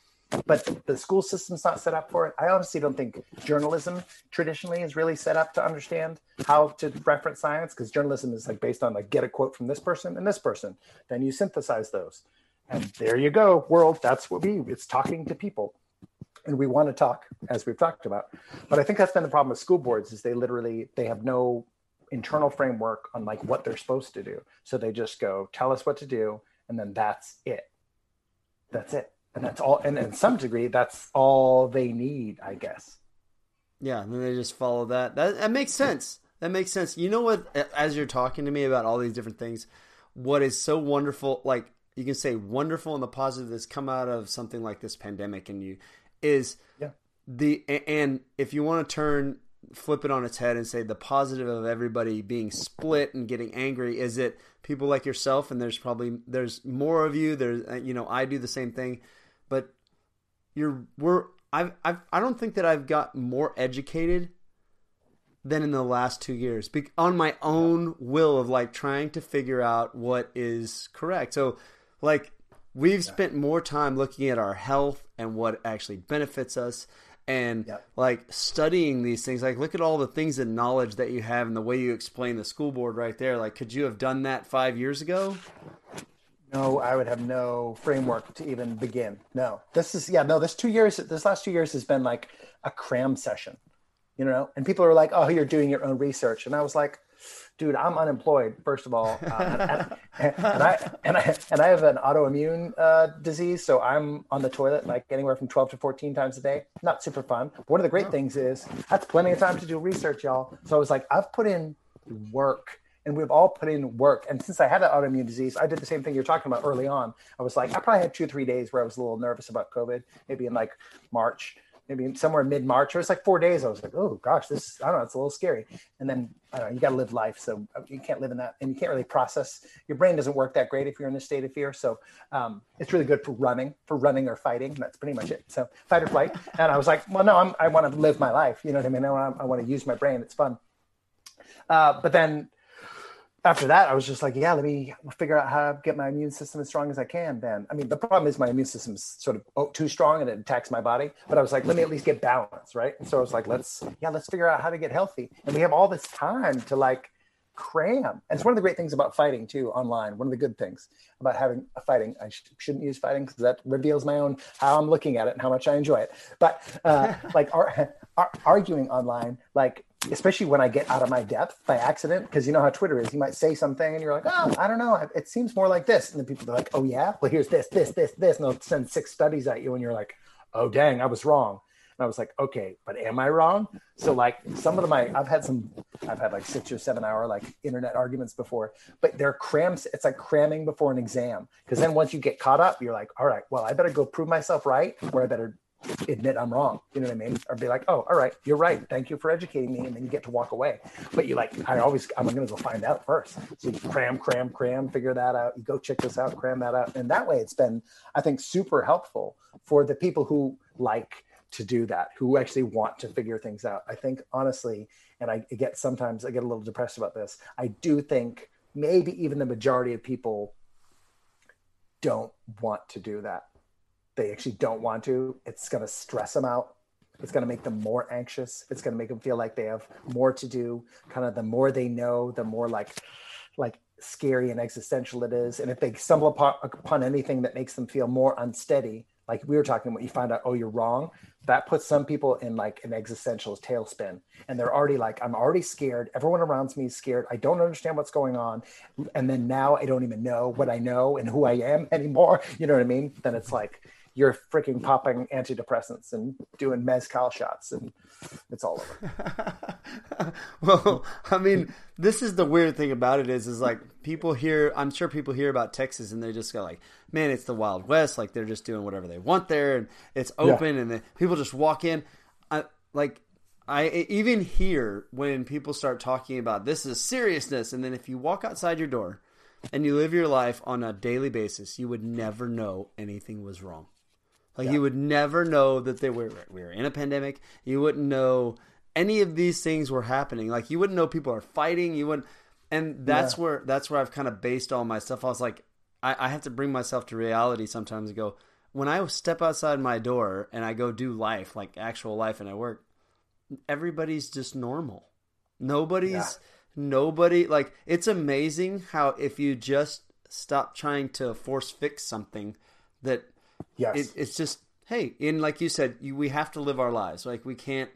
But the school system's not set up for it. I honestly don't think journalism traditionally is really set up to understand how to reference science because journalism is like based on like get a quote from this person and this person. Then you synthesize those and there you go, world. That's what we, it's talking to people. And we want to talk, as we've talked about. But I think that's been the problem with school boards is they literally, they have no internal framework on like what they're supposed to do. So they just go, tell us what to do. And then that's it. That's it. And that's all. And in some degree, that's all they need, I guess. Yeah. And then they just follow that. That, that makes sense. That makes sense. You know what? As you're talking to me about all these different things, what is so wonderful, like you can say wonderful and the positive that's come out of something like this pandemic and you is yeah. the and if you want to turn flip it on its head and say the positive of everybody being split and getting angry is it people like yourself and there's probably there's more of you there's uh, you know I do the same thing but you're we're I've, I've I don't think that I've got more educated than in the last two years Be- on my own will of like trying to figure out what is correct so like we've yeah. spent more time looking at our health and what actually benefits us and yeah. like studying these things. Like look at all the things and knowledge that you have and the way you explain the school board right there. Like could you have done that five years ago? No i would have no framework to even begin. No. This is yeah no this two years this last two years has been like a cram session you know? And people are like oh you're doing your own research. And i was like dude, I'm unemployed. First of all, uh, and, [laughs] and, I and I and I have an autoimmune uh, disease, so I'm on the toilet like anywhere from 12 to 14 times a day. Not super fun. But one of the great things is that's plenty of time to do research, y'all. So I was like, I've put in work. And we've all put in work. And since I had an autoimmune disease, I did the same thing you're talking about early on. I was like, I probably had two or three days where I was a little nervous about COVID, maybe in like March maybe somewhere mid March. It was like four days. I was like, oh gosh, this I don't know, it's a little scary. And then I don't know, you got to live life, so uh, you can't live in that, and you can't really process. Your brain doesn't work that great if you're in a state of fear. So um, it's really good for running, for running or fighting. That's pretty much it. So fight or flight. [laughs] And I was like, well, no, I'm, i want to live my life. You know what I mean? I want, to use my brain. It's fun. Uh, but then after that, I was just like, yeah, let me figure out how to get my immune system as strong as I can. Then, I mean, the problem is my immune system is sort of oh, too strong and it attacks my body. But I was like, let me at least get balance, right? And so I was like, let's, yeah, let's figure out how to get healthy. And we have all this time to like cram. And it's one of the great things about fighting too online. One of the good things about having a fighting. I sh- shouldn't use fighting because that reveals my own how I'm looking at it and how much I enjoy it. But uh, [laughs] like ar- [laughs] ar- arguing online, like especially when I get out of my depth by accident, because you know how Twitter is. You might say something and you're like, oh, I don't know. It seems more like this. And then people are like, oh, yeah, well, here's this, this, this, this. And they'll send six studies at you and you're like, oh, dang, I was wrong. And I was like, okay, but am I wrong? So like some of I, I've had some, I've had like six or seven hour like internet arguments before, but they're crams. It's like cramming before an exam. Cause then once you get caught up, you're like, all right, well, I better go prove myself right or I better admit I'm wrong. You know what I mean? Or be like, oh, all right, you're right. Thank you for educating me. And then you get to walk away. But you like, I always, I'm going to go find out first. So you cram, cram, cram, figure that out. You go check this out, cram that out. And that way it's been, I think, super helpful for the people who like to do that, who actually want to figure things out. I think, honestly, and I get sometimes I get a little depressed about this. I do think maybe even the majority of people don't want to do that they actually don't want to, it's going to stress them out. It's going to make them more anxious. It's going to make them feel like they have more to do. Kind of the more they know, the more like, like scary and existential it is. And if they stumble upon, upon anything that makes them feel more unsteady, like we were talking about, you find out, oh, you're wrong. That puts some people in like an existential tailspin. And they're already like, I'm already scared. Everyone around me is scared. I don't understand what's going on. And then now I don't even know what I know and who I am [laughs] anymore. You know what I mean? Then it's like, you're freaking popping antidepressants and doing mezcal shots and it's all over. [laughs] well, I mean, this is the weird thing about it is, is like people hear, I'm sure people hear about Texas and they just go like, man, it's the Wild West. Like they're just doing whatever they want there and it's open yeah. and then people just walk in. I, like, I even hear when people start talking about this is seriousness. And then if you walk outside your door and you live your life on a daily basis, you would never know anything was wrong. Like yeah. you would never know that they were we were in a pandemic. You wouldn't know any of these things were happening. Like you wouldn't know people are fighting. You wouldn't, and that's yeah. where that's where I've kind of based all my stuff. I was like, I, I have to bring myself to reality sometimes and go. When I step outside my door and I go do life, like actual life, and I work, everybody's just normal. Nobody's yeah. nobody like it's amazing how if you just stop trying to force fix something that Yes. It, it's just hey, and like you said, you, we have to live our lives. Like we can't.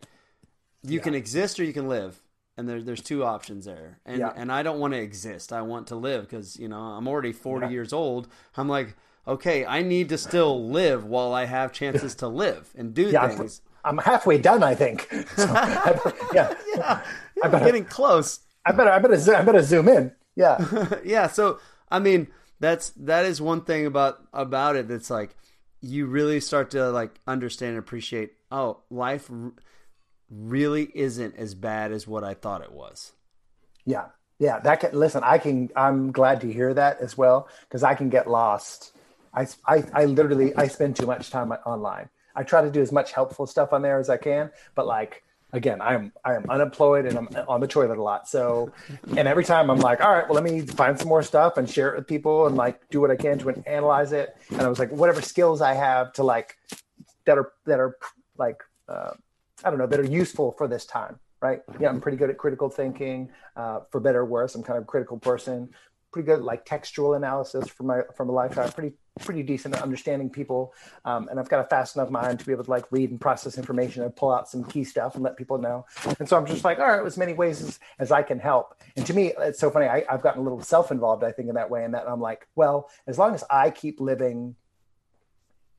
You yeah. can exist or you can live, and there's there's two options there. And yeah. and I don't want to exist. I want to live because you know I'm already 40 yeah. years old. I'm like, okay, I need to still live while I have chances to live and do things. I'm halfway done, I think. [laughs] [laughs] So, I, yeah, yeah, I'm better, getting close. I better, I better, I better zoom in. Yeah, [laughs] yeah. So I mean, that's that is one thing about about it. That's like you really start to like understand and appreciate oh life r- really isn't as bad as what i thought it was. Yeah. Yeah that can listen i can i'm glad to hear that as well because i can get lost. I, I i literally i spend too much time online. I try to do as much helpful stuff on there as i can but like again, I'm I am unemployed and I'm on the toilet a lot. So, and every time I'm like, all right, well, let me find some more stuff and share it with people and like do what I can to analyze it. And I was like, whatever skills I have to like that are that are like uh, I don't know that are useful for this time. Right? Yeah, I'm pretty good at critical thinking. Uh, for better or worse, I'm kind of a critical person pretty good like textual analysis from my from a lifetime. Pretty pretty decent at understanding people, um, and I've got a fast enough mind to be able to like read and process information and pull out some key stuff and let people know. And so I'm just like, all right, as many ways as, as I can help. And to me, it's so funny. I, I've gotten a little self involved, I think, in that way. And that I'm like, well, as long as I keep living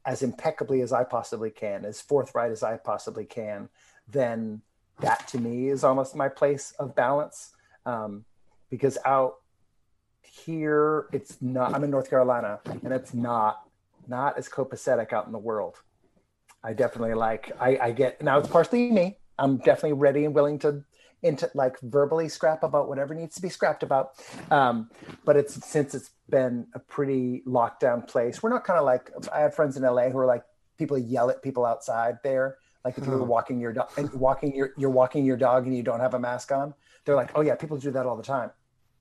as impeccably as I possibly can, as forthright as I possibly can, then that to me is almost my place of balance. Um, because out here it's not i'm in north carolina and it's not not as copacetic out in the world. I definitely like i i get now it's partially me. I'm definitely ready and willing to into like verbally scrap about whatever needs to be scrapped about. Um, but it's since it's been a pretty lockdown place we're not kind of like i have friends in la who are like people yell at people outside there. Like if you're oh. walking your dog and walking your you're walking your dog and you don't have a mask on they're like oh yeah people do that all the time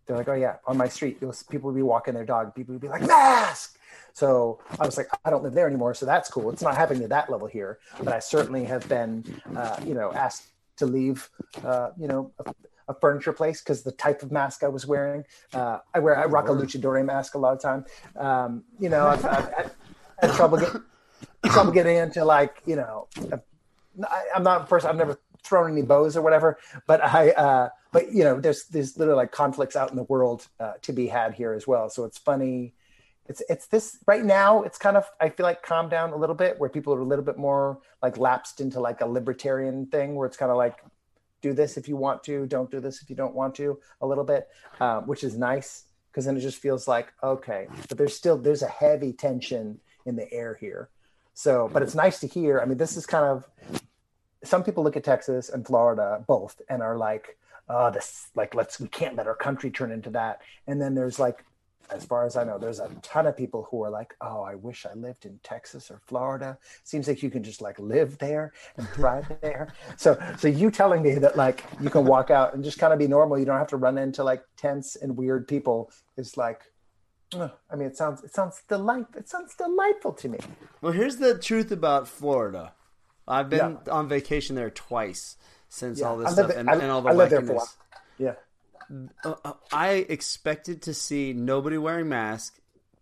they're like, oh yeah, on my street, people would be walking their dog. People would be like, mask. So I was like, I don't live there anymore, so that's cool. It's not happening to that level here, but I certainly have been, uh, you know, asked to leave, uh, you know, a, a furniture place because the type of mask I was wearing. Uh, I wear I rock a luchador mask a lot of time. Um, you know, I've, I've had, trouble get, trouble getting into like, you know, I, am not first. I've never thrown any bows or whatever, but I. Uh, but you know, there's there's literally like conflicts out in the world uh, to be had here as well. So it's funny. It's it's this right now. It's kind of I feel like calmed down a little bit, where people are a little bit more like lapsed into like a libertarian thing, where it's kind of like do this if you want to, don't do this if you don't want to, a little bit, um, which is nice because then it just feels like okay. But there's still there's a heavy tension in the air here. So, but it's nice to hear. I mean, this is kind of some people look at Texas and Florida both and are like, oh, this like let's we can't let our country turn into that. And then there's like, as far as I know, there's a ton of people who are like, oh, I wish I lived in Texas or Florida. Seems like you can just like live there and thrive [laughs] there. So, so you telling me that like you can walk out and just kind of be normal, you don't have to run into like tense and weird people is like I mean, it sounds it sounds delightful. It sounds delightful to me. Well, here's the truth about Florida. I've been yeah. on vacation there twice since yeah. all this stuff and, and, all the I lived there for a while. Yeah. Uh, uh, I expected to see nobody wearing masks,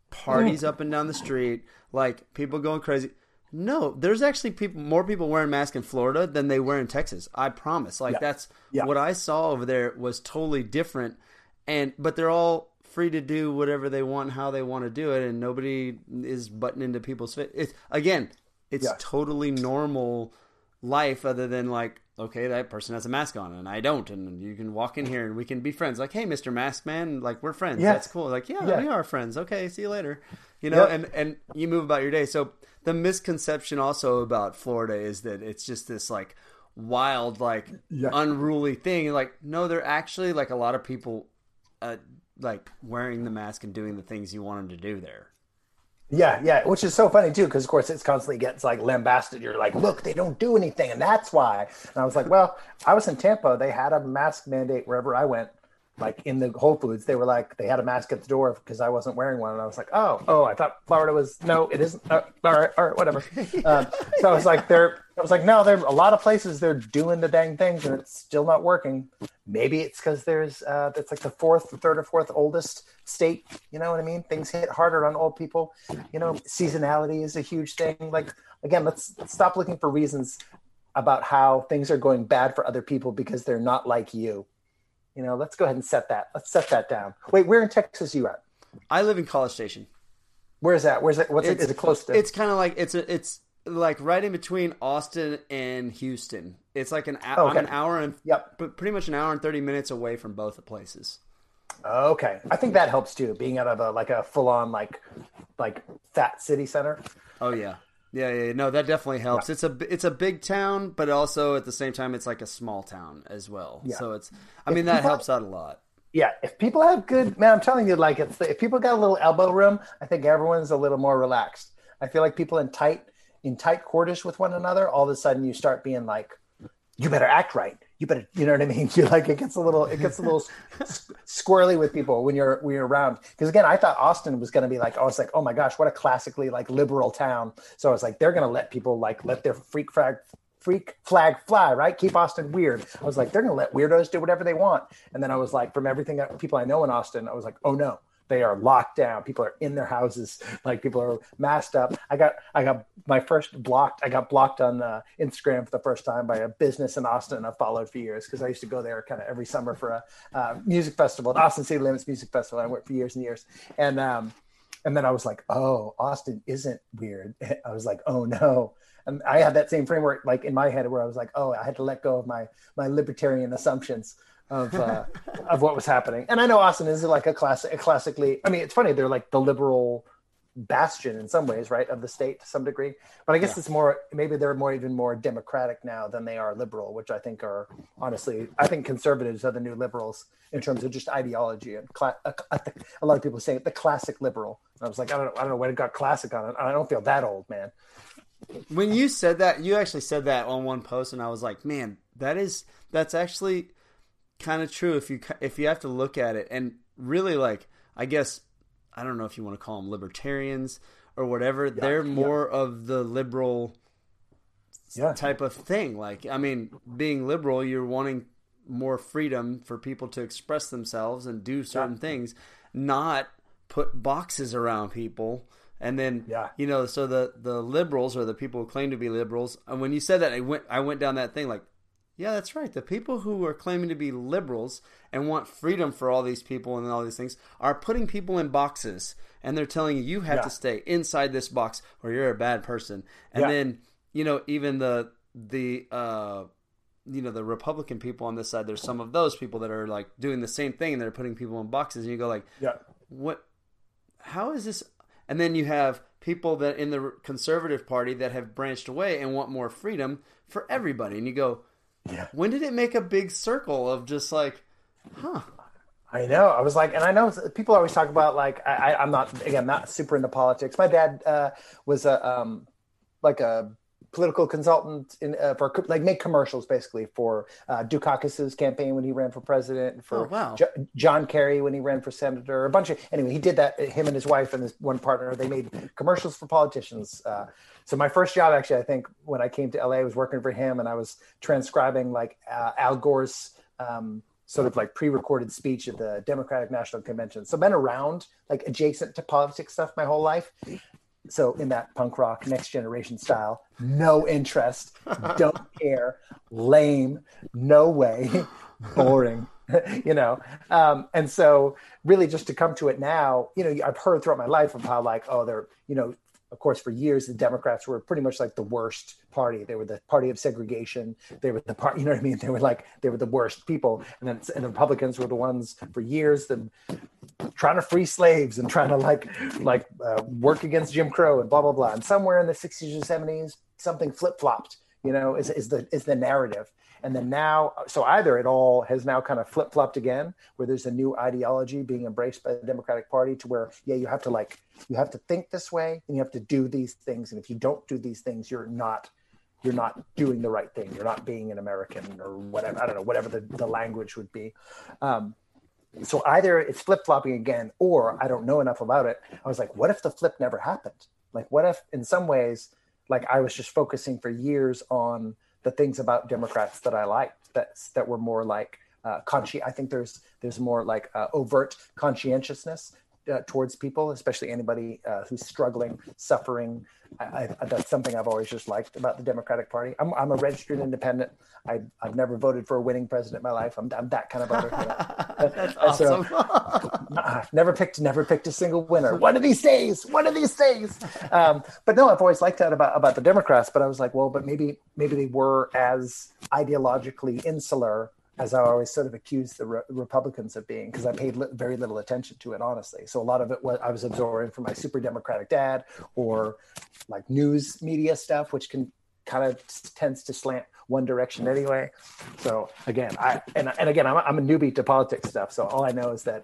parties mm. up and down the street, like people going crazy. No, there's actually people more people wearing masks in Florida than they were in Texas. I promise. Like yeah. that's what I saw over there was totally different. And but they're all free to do whatever they want, how they want to do it, and nobody is butting into people's face. It's, again, it's yeah. totally normal life, other than like, okay, that person has a mask on and I don't, and you can walk in here and we can be friends. Like, hey, Mister Mask Man, like we're friends. Yes. That's cool. Like, yeah, yeah, we are friends. Okay, see you later. You know, and and you move about your day. So the misconception also about Florida is that it's just this like wild, like yeah. unruly thing. Like, no, they're actually like a lot of people. Uh, like wearing the mask and doing the things you want him to do there. Yeah, yeah, which is so funny too, because of course it's constantly gets like lambasted. You're like, look, they don't do anything, and that's why. And I was like, well, I was in Tampa. They had a mask mandate wherever I went, like in the Whole Foods, they were like they had a mask at the door because I wasn't wearing one, and I was like, oh, oh, I thought Florida was no, it isn't. Uh, all right, all right, whatever. um, so I was like, they're, I was like, no, there's a lot of places they're doing the dang things, and it's still not working. Maybe it's because there's uh, it's like the fourth, third, or fourth oldest state. You know what I mean? Things hit harder on old people. You know, seasonality is a huge thing. Like again, let's, let's stop looking for reasons about how things are going bad for other people because they're not like you you know, let's go ahead and set that. Let's set that down. Wait, where in Texas you at? I live in College Station. Where's that? Where's it? What's it's, it? Is it close to? It's kind of like it's a, it's like right in between Austin and Houston. It's like an oh, okay. An hour and yep. pretty much an hour and thirty minutes away from both the places. Okay, I think that helps too. Being out of a like a full on like like fat city center. Oh yeah, yeah, yeah, no, that definitely helps. Yeah. It's a it's a big town, but also at the same time, it's like a small town as well. Yeah. So it's, I mean, that helps out a lot. Yeah, if people have good, man, I'm telling you, like, it's if people got a little elbow room, I think everyone's a little more relaxed. I feel like people in tight in tight quarters with one another, all of a sudden you start being like, you better act right. You better you know what i mean? [laughs] You're like it gets a little it gets a little squirrely with people when you're when you're around. Because again i thought austin was going to be like i was like oh my gosh what a classically like liberal town. So i was like they're going to let people like let their freak flag freak flag fly right? Keep austin weird. I was like they're going to let weirdos do whatever they want. And then i was like from everything that people i know in austin i was like oh no they are locked down. People are in their houses. [laughs] Like people are masked up. I got I got my first blocked. I got blocked on uh, Instagram for the first time by a business in Austin I've followed for years because I used to go there kind of every summer for a uh, music festival, the Austin City Limits Music Festival. I went for years and years, and um, and then I was like, oh, Austin isn't weird. [laughs] I was like, oh no. And I had that same framework like in my head where I was like, oh, I had to let go of my my libertarian assumptions of uh, of what was happening. And I know Austin is like a classic, a classically. I mean, it's funny they're like the liberal bastion in some ways, right, of the state to some degree. But I guess yeah. it's more maybe they're more even more democratic now than they are liberal, which I think are honestly, I think conservatives are the new liberals in terms of just ideology and cla- a, a, lot of people say the classic liberal. And I was like, I don't know, I don't know when it got classic on it. I don't feel that old, man. When you said that, you actually said that on one post, and I was like, man, that is that's actually kind of true if you if you have to look at it and really like I guess I don't know if you want to call them libertarians or whatever. Yeah, They're more yeah. of the liberal yeah. type of thing. Like I mean, being liberal, you're wanting more freedom for people to express themselves and do certain things, not put boxes around people. And then, yeah. you know, so the the liberals or the people who claim to be liberals, and when you said that, I went I went down that thing like, yeah, that's right. The people who are claiming to be liberals and want freedom for all these people and all these things are putting people in boxes and they're telling you you have yeah. to stay inside this box or you're a bad person. And yeah. then, you know, even the the uh you know the Republican people on this side, there's some of those people that are like doing the same thing and they're putting people in boxes and you go like, yeah, what? How is this? and then you have people that in the conservative party that have branched away and want more freedom for everybody. And you go, Yeah. when did it make a big circle of just like, huh? I know. I was like, and I know people always talk about like I, I, I'm not again not super into politics. My dad uh, was a um, like a political consultant in uh, for like make commercials basically for uh, Dukakis's campaign when he ran for president, for Oh, wow. Jo- John Kerry when he ran for senator, a bunch of anyway. He did that. Him and his wife and his one partner they made commercials for politicians. Uh, so my first job actually, I think when I came to LA, was working for him, and I was transcribing like uh, Al Gore's. Um, sort of like pre-recorded speech at the Democratic National Convention. So I've been around like adjacent to politics stuff my whole life. So in that punk rock next generation style, no interest, [laughs] don't care, lame, no way, [laughs] boring, [laughs] you know. Um, and so really just to come to it now, you know, I've heard throughout my life of how like, oh, they're, you know, of course, for years the Democrats were pretty much like the worst party. They were the party of segregation. They were the part, you know what I mean? [laughs] They were like they were the worst people, and then and the Republicans were the ones for years that trying to free slaves and trying to like like uh, work against Jim Crow and blah blah blah. And somewhere in the '60s or '70s, something flip flopped. You know, is is the is the narrative. And then now, so either it all has now kind of flip flopped again, where there's a new ideology being embraced by the Democratic Party to where, yeah, you have to like, you have to think this way and you have to do these things. And if you don't do these things, you're not, you're not doing the right thing. You're not being an American or whatever. I don't know, whatever the, the language would be. Um, so either it's flip flopping again, or I don't know enough about it. I was like, what if the flip never happened? Like, what if in some ways, like I was just focusing for years on the things about Democrats that I liked that that were more like uh, consci. I think there's there's more like uh, overt conscientiousness uh, towards people, especially anybody uh, who's struggling, suffering. I, I, that's something I've always just liked about the Democratic Party. I'm, I'm a registered independent. I, I've never voted for a winning president in my life. I'm, I'm that kind of voter. [laughs] That's so- awesome. [laughs] uh, never picked never picked a single winner one of these days one of these days um, but no i've always liked that about about the democrats but i was like well but maybe maybe they were as ideologically insular as i always sort of accused the Re- republicans of being because i paid li- very little attention to it honestly so a lot of it was i was absorbing from my super democratic dad or like news media stuff which can kind of tends to slant one direction anyway. So again, I and, and again, I'm, a- I'm a newbie to politics stuff. So all I know is that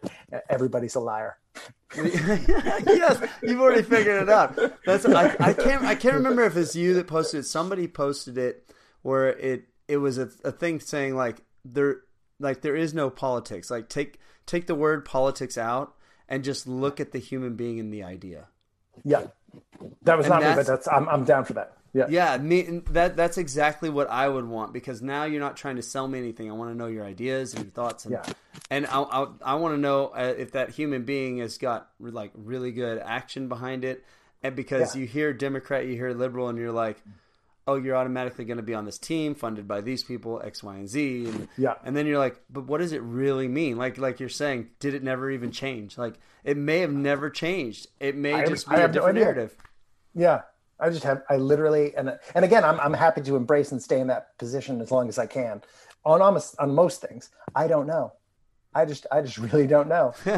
everybody's a liar. [laughs] yes, you've already figured it out. That's I, I can't I can't remember if it's you that posted it. Somebody posted it where it it was a, a thing saying like there like there is no politics. Like take take the word politics out and just look at the human being and the idea. Yeah, that was And not me, but that's- I'm I'm down for that. Yeah, Yeah, me that that's exactly what I would want because now you're not trying to sell me anything. I want to know your ideas and your thoughts, and Yeah. and I I, I want to know uh, if that human being has got like really good action behind it, and because Yeah. you hear Democrat, you hear liberal, and you're like, oh, you're automatically going to be on this team funded by these people, X, Y, and Z, and Yeah. and then you're like, but what does it really mean? Like like you're saying, did it never even change? Like it may have never changed. It may I just I be a have no different narrative. yeah. I just have I literally and and again I'm I'm happy to embrace and stay in that position as long as I can. On almost on most things, I don't know. I just I just [laughs] really don't know. I,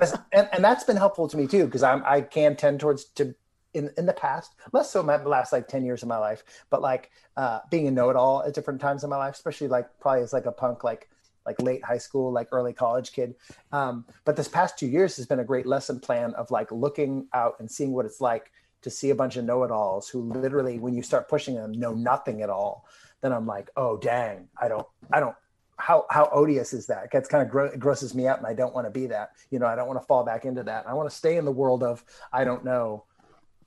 I, and, and that's been helpful to me too because I'm I can tend towards to in in the past less so my last like 10 years of my life but like uh being a know-it-all at different times in my life especially like probably as like a punk like like late high school like early college kid um but this past two years has been a great lesson plan of like looking out and seeing what it's like to see a bunch of know-it-alls who literally when you start pushing them know nothing at all then i'm like oh dang i don't i don't how how odious is that? Gets kind of gro- grosses me out, and I don't want to be that. You know, I don't want to fall back into that. I want to stay in the world of I don't know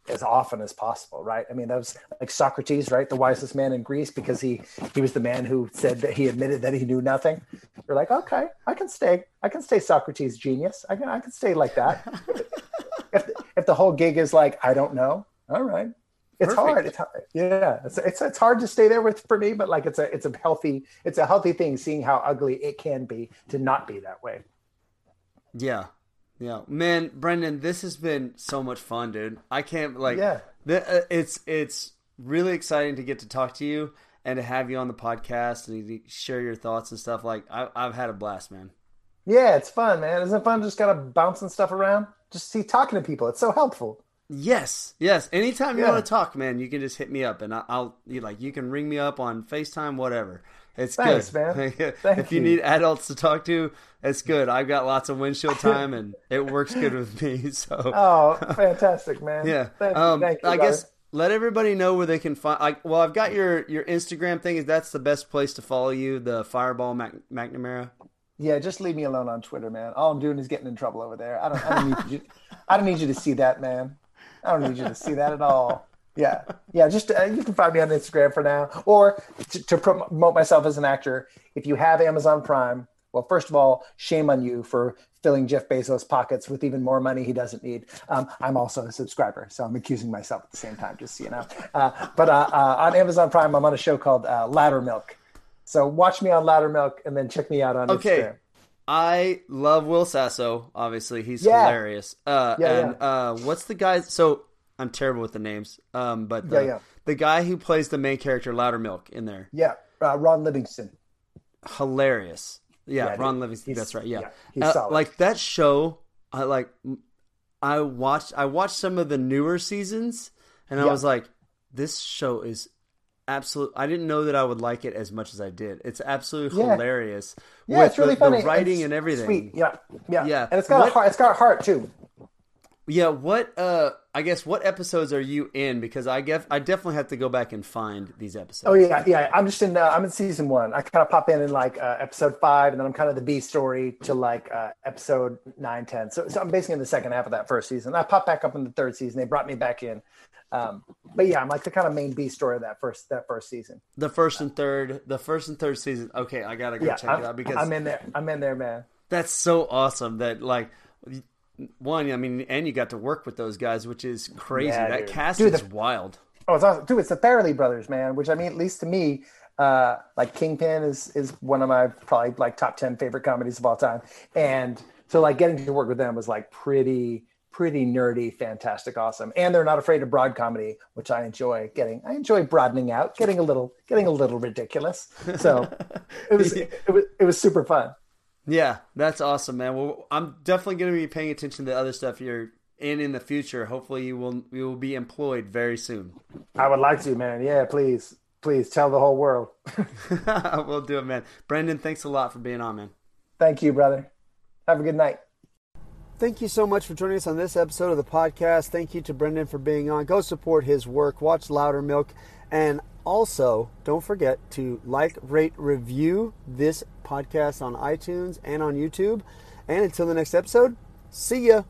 as often as possible, right? I mean, that was like Socrates, right? The wisest man in Greece because he he was the man who said that he admitted that he knew nothing. You're like, okay, I can stay, I can stay Socrates genius. I can I can stay like that. [laughs] if the, if the whole gig is like I don't know, all right. It's Perfect. hard. It's hard. Yeah, it's, it's it's hard to stay there with for me, but like it's a it's a healthy it's a healthy thing seeing how ugly it can be to not be that way. Yeah. Yeah. Man, Brendan, this has been so much fun, dude. I can't like Yeah. the, uh, it's it's really exciting to get to talk to you and to have you on the podcast and to share your thoughts and stuff like I I've had a blast, man. Yeah, it's fun, man. Isn't it fun just kind of bouncing stuff around? Just see talking to people. It's so helpful. Yes, yes. Anytime you Yeah. want to talk, man, you can just hit me up, and I'll you like you can ring me up on Facetime, whatever. It's Thanks, good, man. [laughs] if you you. need adults to talk to, it's [laughs] good. I've got lots of windshield [laughs] time, and it works good with me. So Oh, fantastic, man. yeah. Thank, um, thank you, I brother. guess let everybody know where they can find. I, well, I've got your your Instagram thing. Is that's the best place to follow you? The Fireball Mac, McNamara. Yeah, just leave me alone on Twitter, man. All I'm doing is getting in trouble over there. I don't. I don't need you. I don't need you to see that, man. I don't need you to see that at all. Yeah, yeah. Just uh, you can find me on Instagram for now, or to, to promote myself as an actor. If you have Amazon Prime, well, first of all, shame on you for filling Jeff Bezos' pockets with even more money he doesn't need. Um, I'm also a subscriber, so I'm accusing myself at the same time, just so you know. Uh, but uh, uh, on Amazon Prime, I'm on a show called uh, Loudermilk. So watch me on Loudermilk, and then check me out on Okay. Instagram. I love Will Sasso. Obviously, he's Yeah. hilarious. Uh, Yeah, and uh, what's the guy? So I'm terrible with the names. Um, but the, Yeah, yeah. the guy who plays the main character, Loudermilk, in there, Yeah, uh, Ron Livingston. hilarious. Yeah, Yeah, Ron dude. Livingston. That's right. Yeah, yeah, he's Uh, solid. like that show. I like. I watched. I watched some of the newer seasons, and I was like, "This show is absolute." I didn't know that I would like it as much as I did. It's absolutely Yeah. hilarious. Yeah, with it's really the, funny. The writing It's and everything. Sweet. Yeah, yeah, Yeah. And it's got What- a heart. It's got a heart too. Yeah, what uh I guess what episodes are you in because I guess I definitely have to go back and find these episodes. Oh yeah, yeah. I'm just in. Uh, I'm in season one. I kind of pop in in like uh, episode five, and then I'm kind of the B story to like uh, episode nine, ten. So, so I'm basically in the second half of that first season. I pop back up in the third season. They brought me back in. Um, but yeah, I'm like the kind of main B story of that first that first season. The first and third, the first and third season. Okay, I gotta go Yeah, check I'm, it out because I'm in there. I'm in there, man. that's so awesome that like one, I mean, and you got to work with those guys, which is crazy. Yeah, that dude. cast Dude, is the- wild. Oh, it's awesome, dude. It's the Farrelly brothers, man. Which I mean, at least to me, uh, like Kingpin is is one of my probably like top ten favorite comedies of all time. And so, like, getting to work with them was like pretty pretty nerdy, fantastic, awesome. And they're not afraid of broad comedy, which I enjoy getting. I enjoy broadening out, getting a little getting a little ridiculous. So it was [laughs] it was it was super fun. Yeah, that's awesome, man. Well, I'm definitely going to be paying attention to the other stuff you're in in the future. Hopefully, you will you will be employed very soon. I would like to, man. Yeah, please, please tell the whole world. [laughs] [laughs] we'll do it, man. Brendan, thanks a lot for being on, man. Thank you, brother. Have a good night. Thank you so much for joining us on this episode of the podcast. Thank you to Brendan for being on. Go support his work, watch Loudermilk, and also don't forget to like, rate, review this podcast on iTunes and on YouTube. And until the next episode, see ya.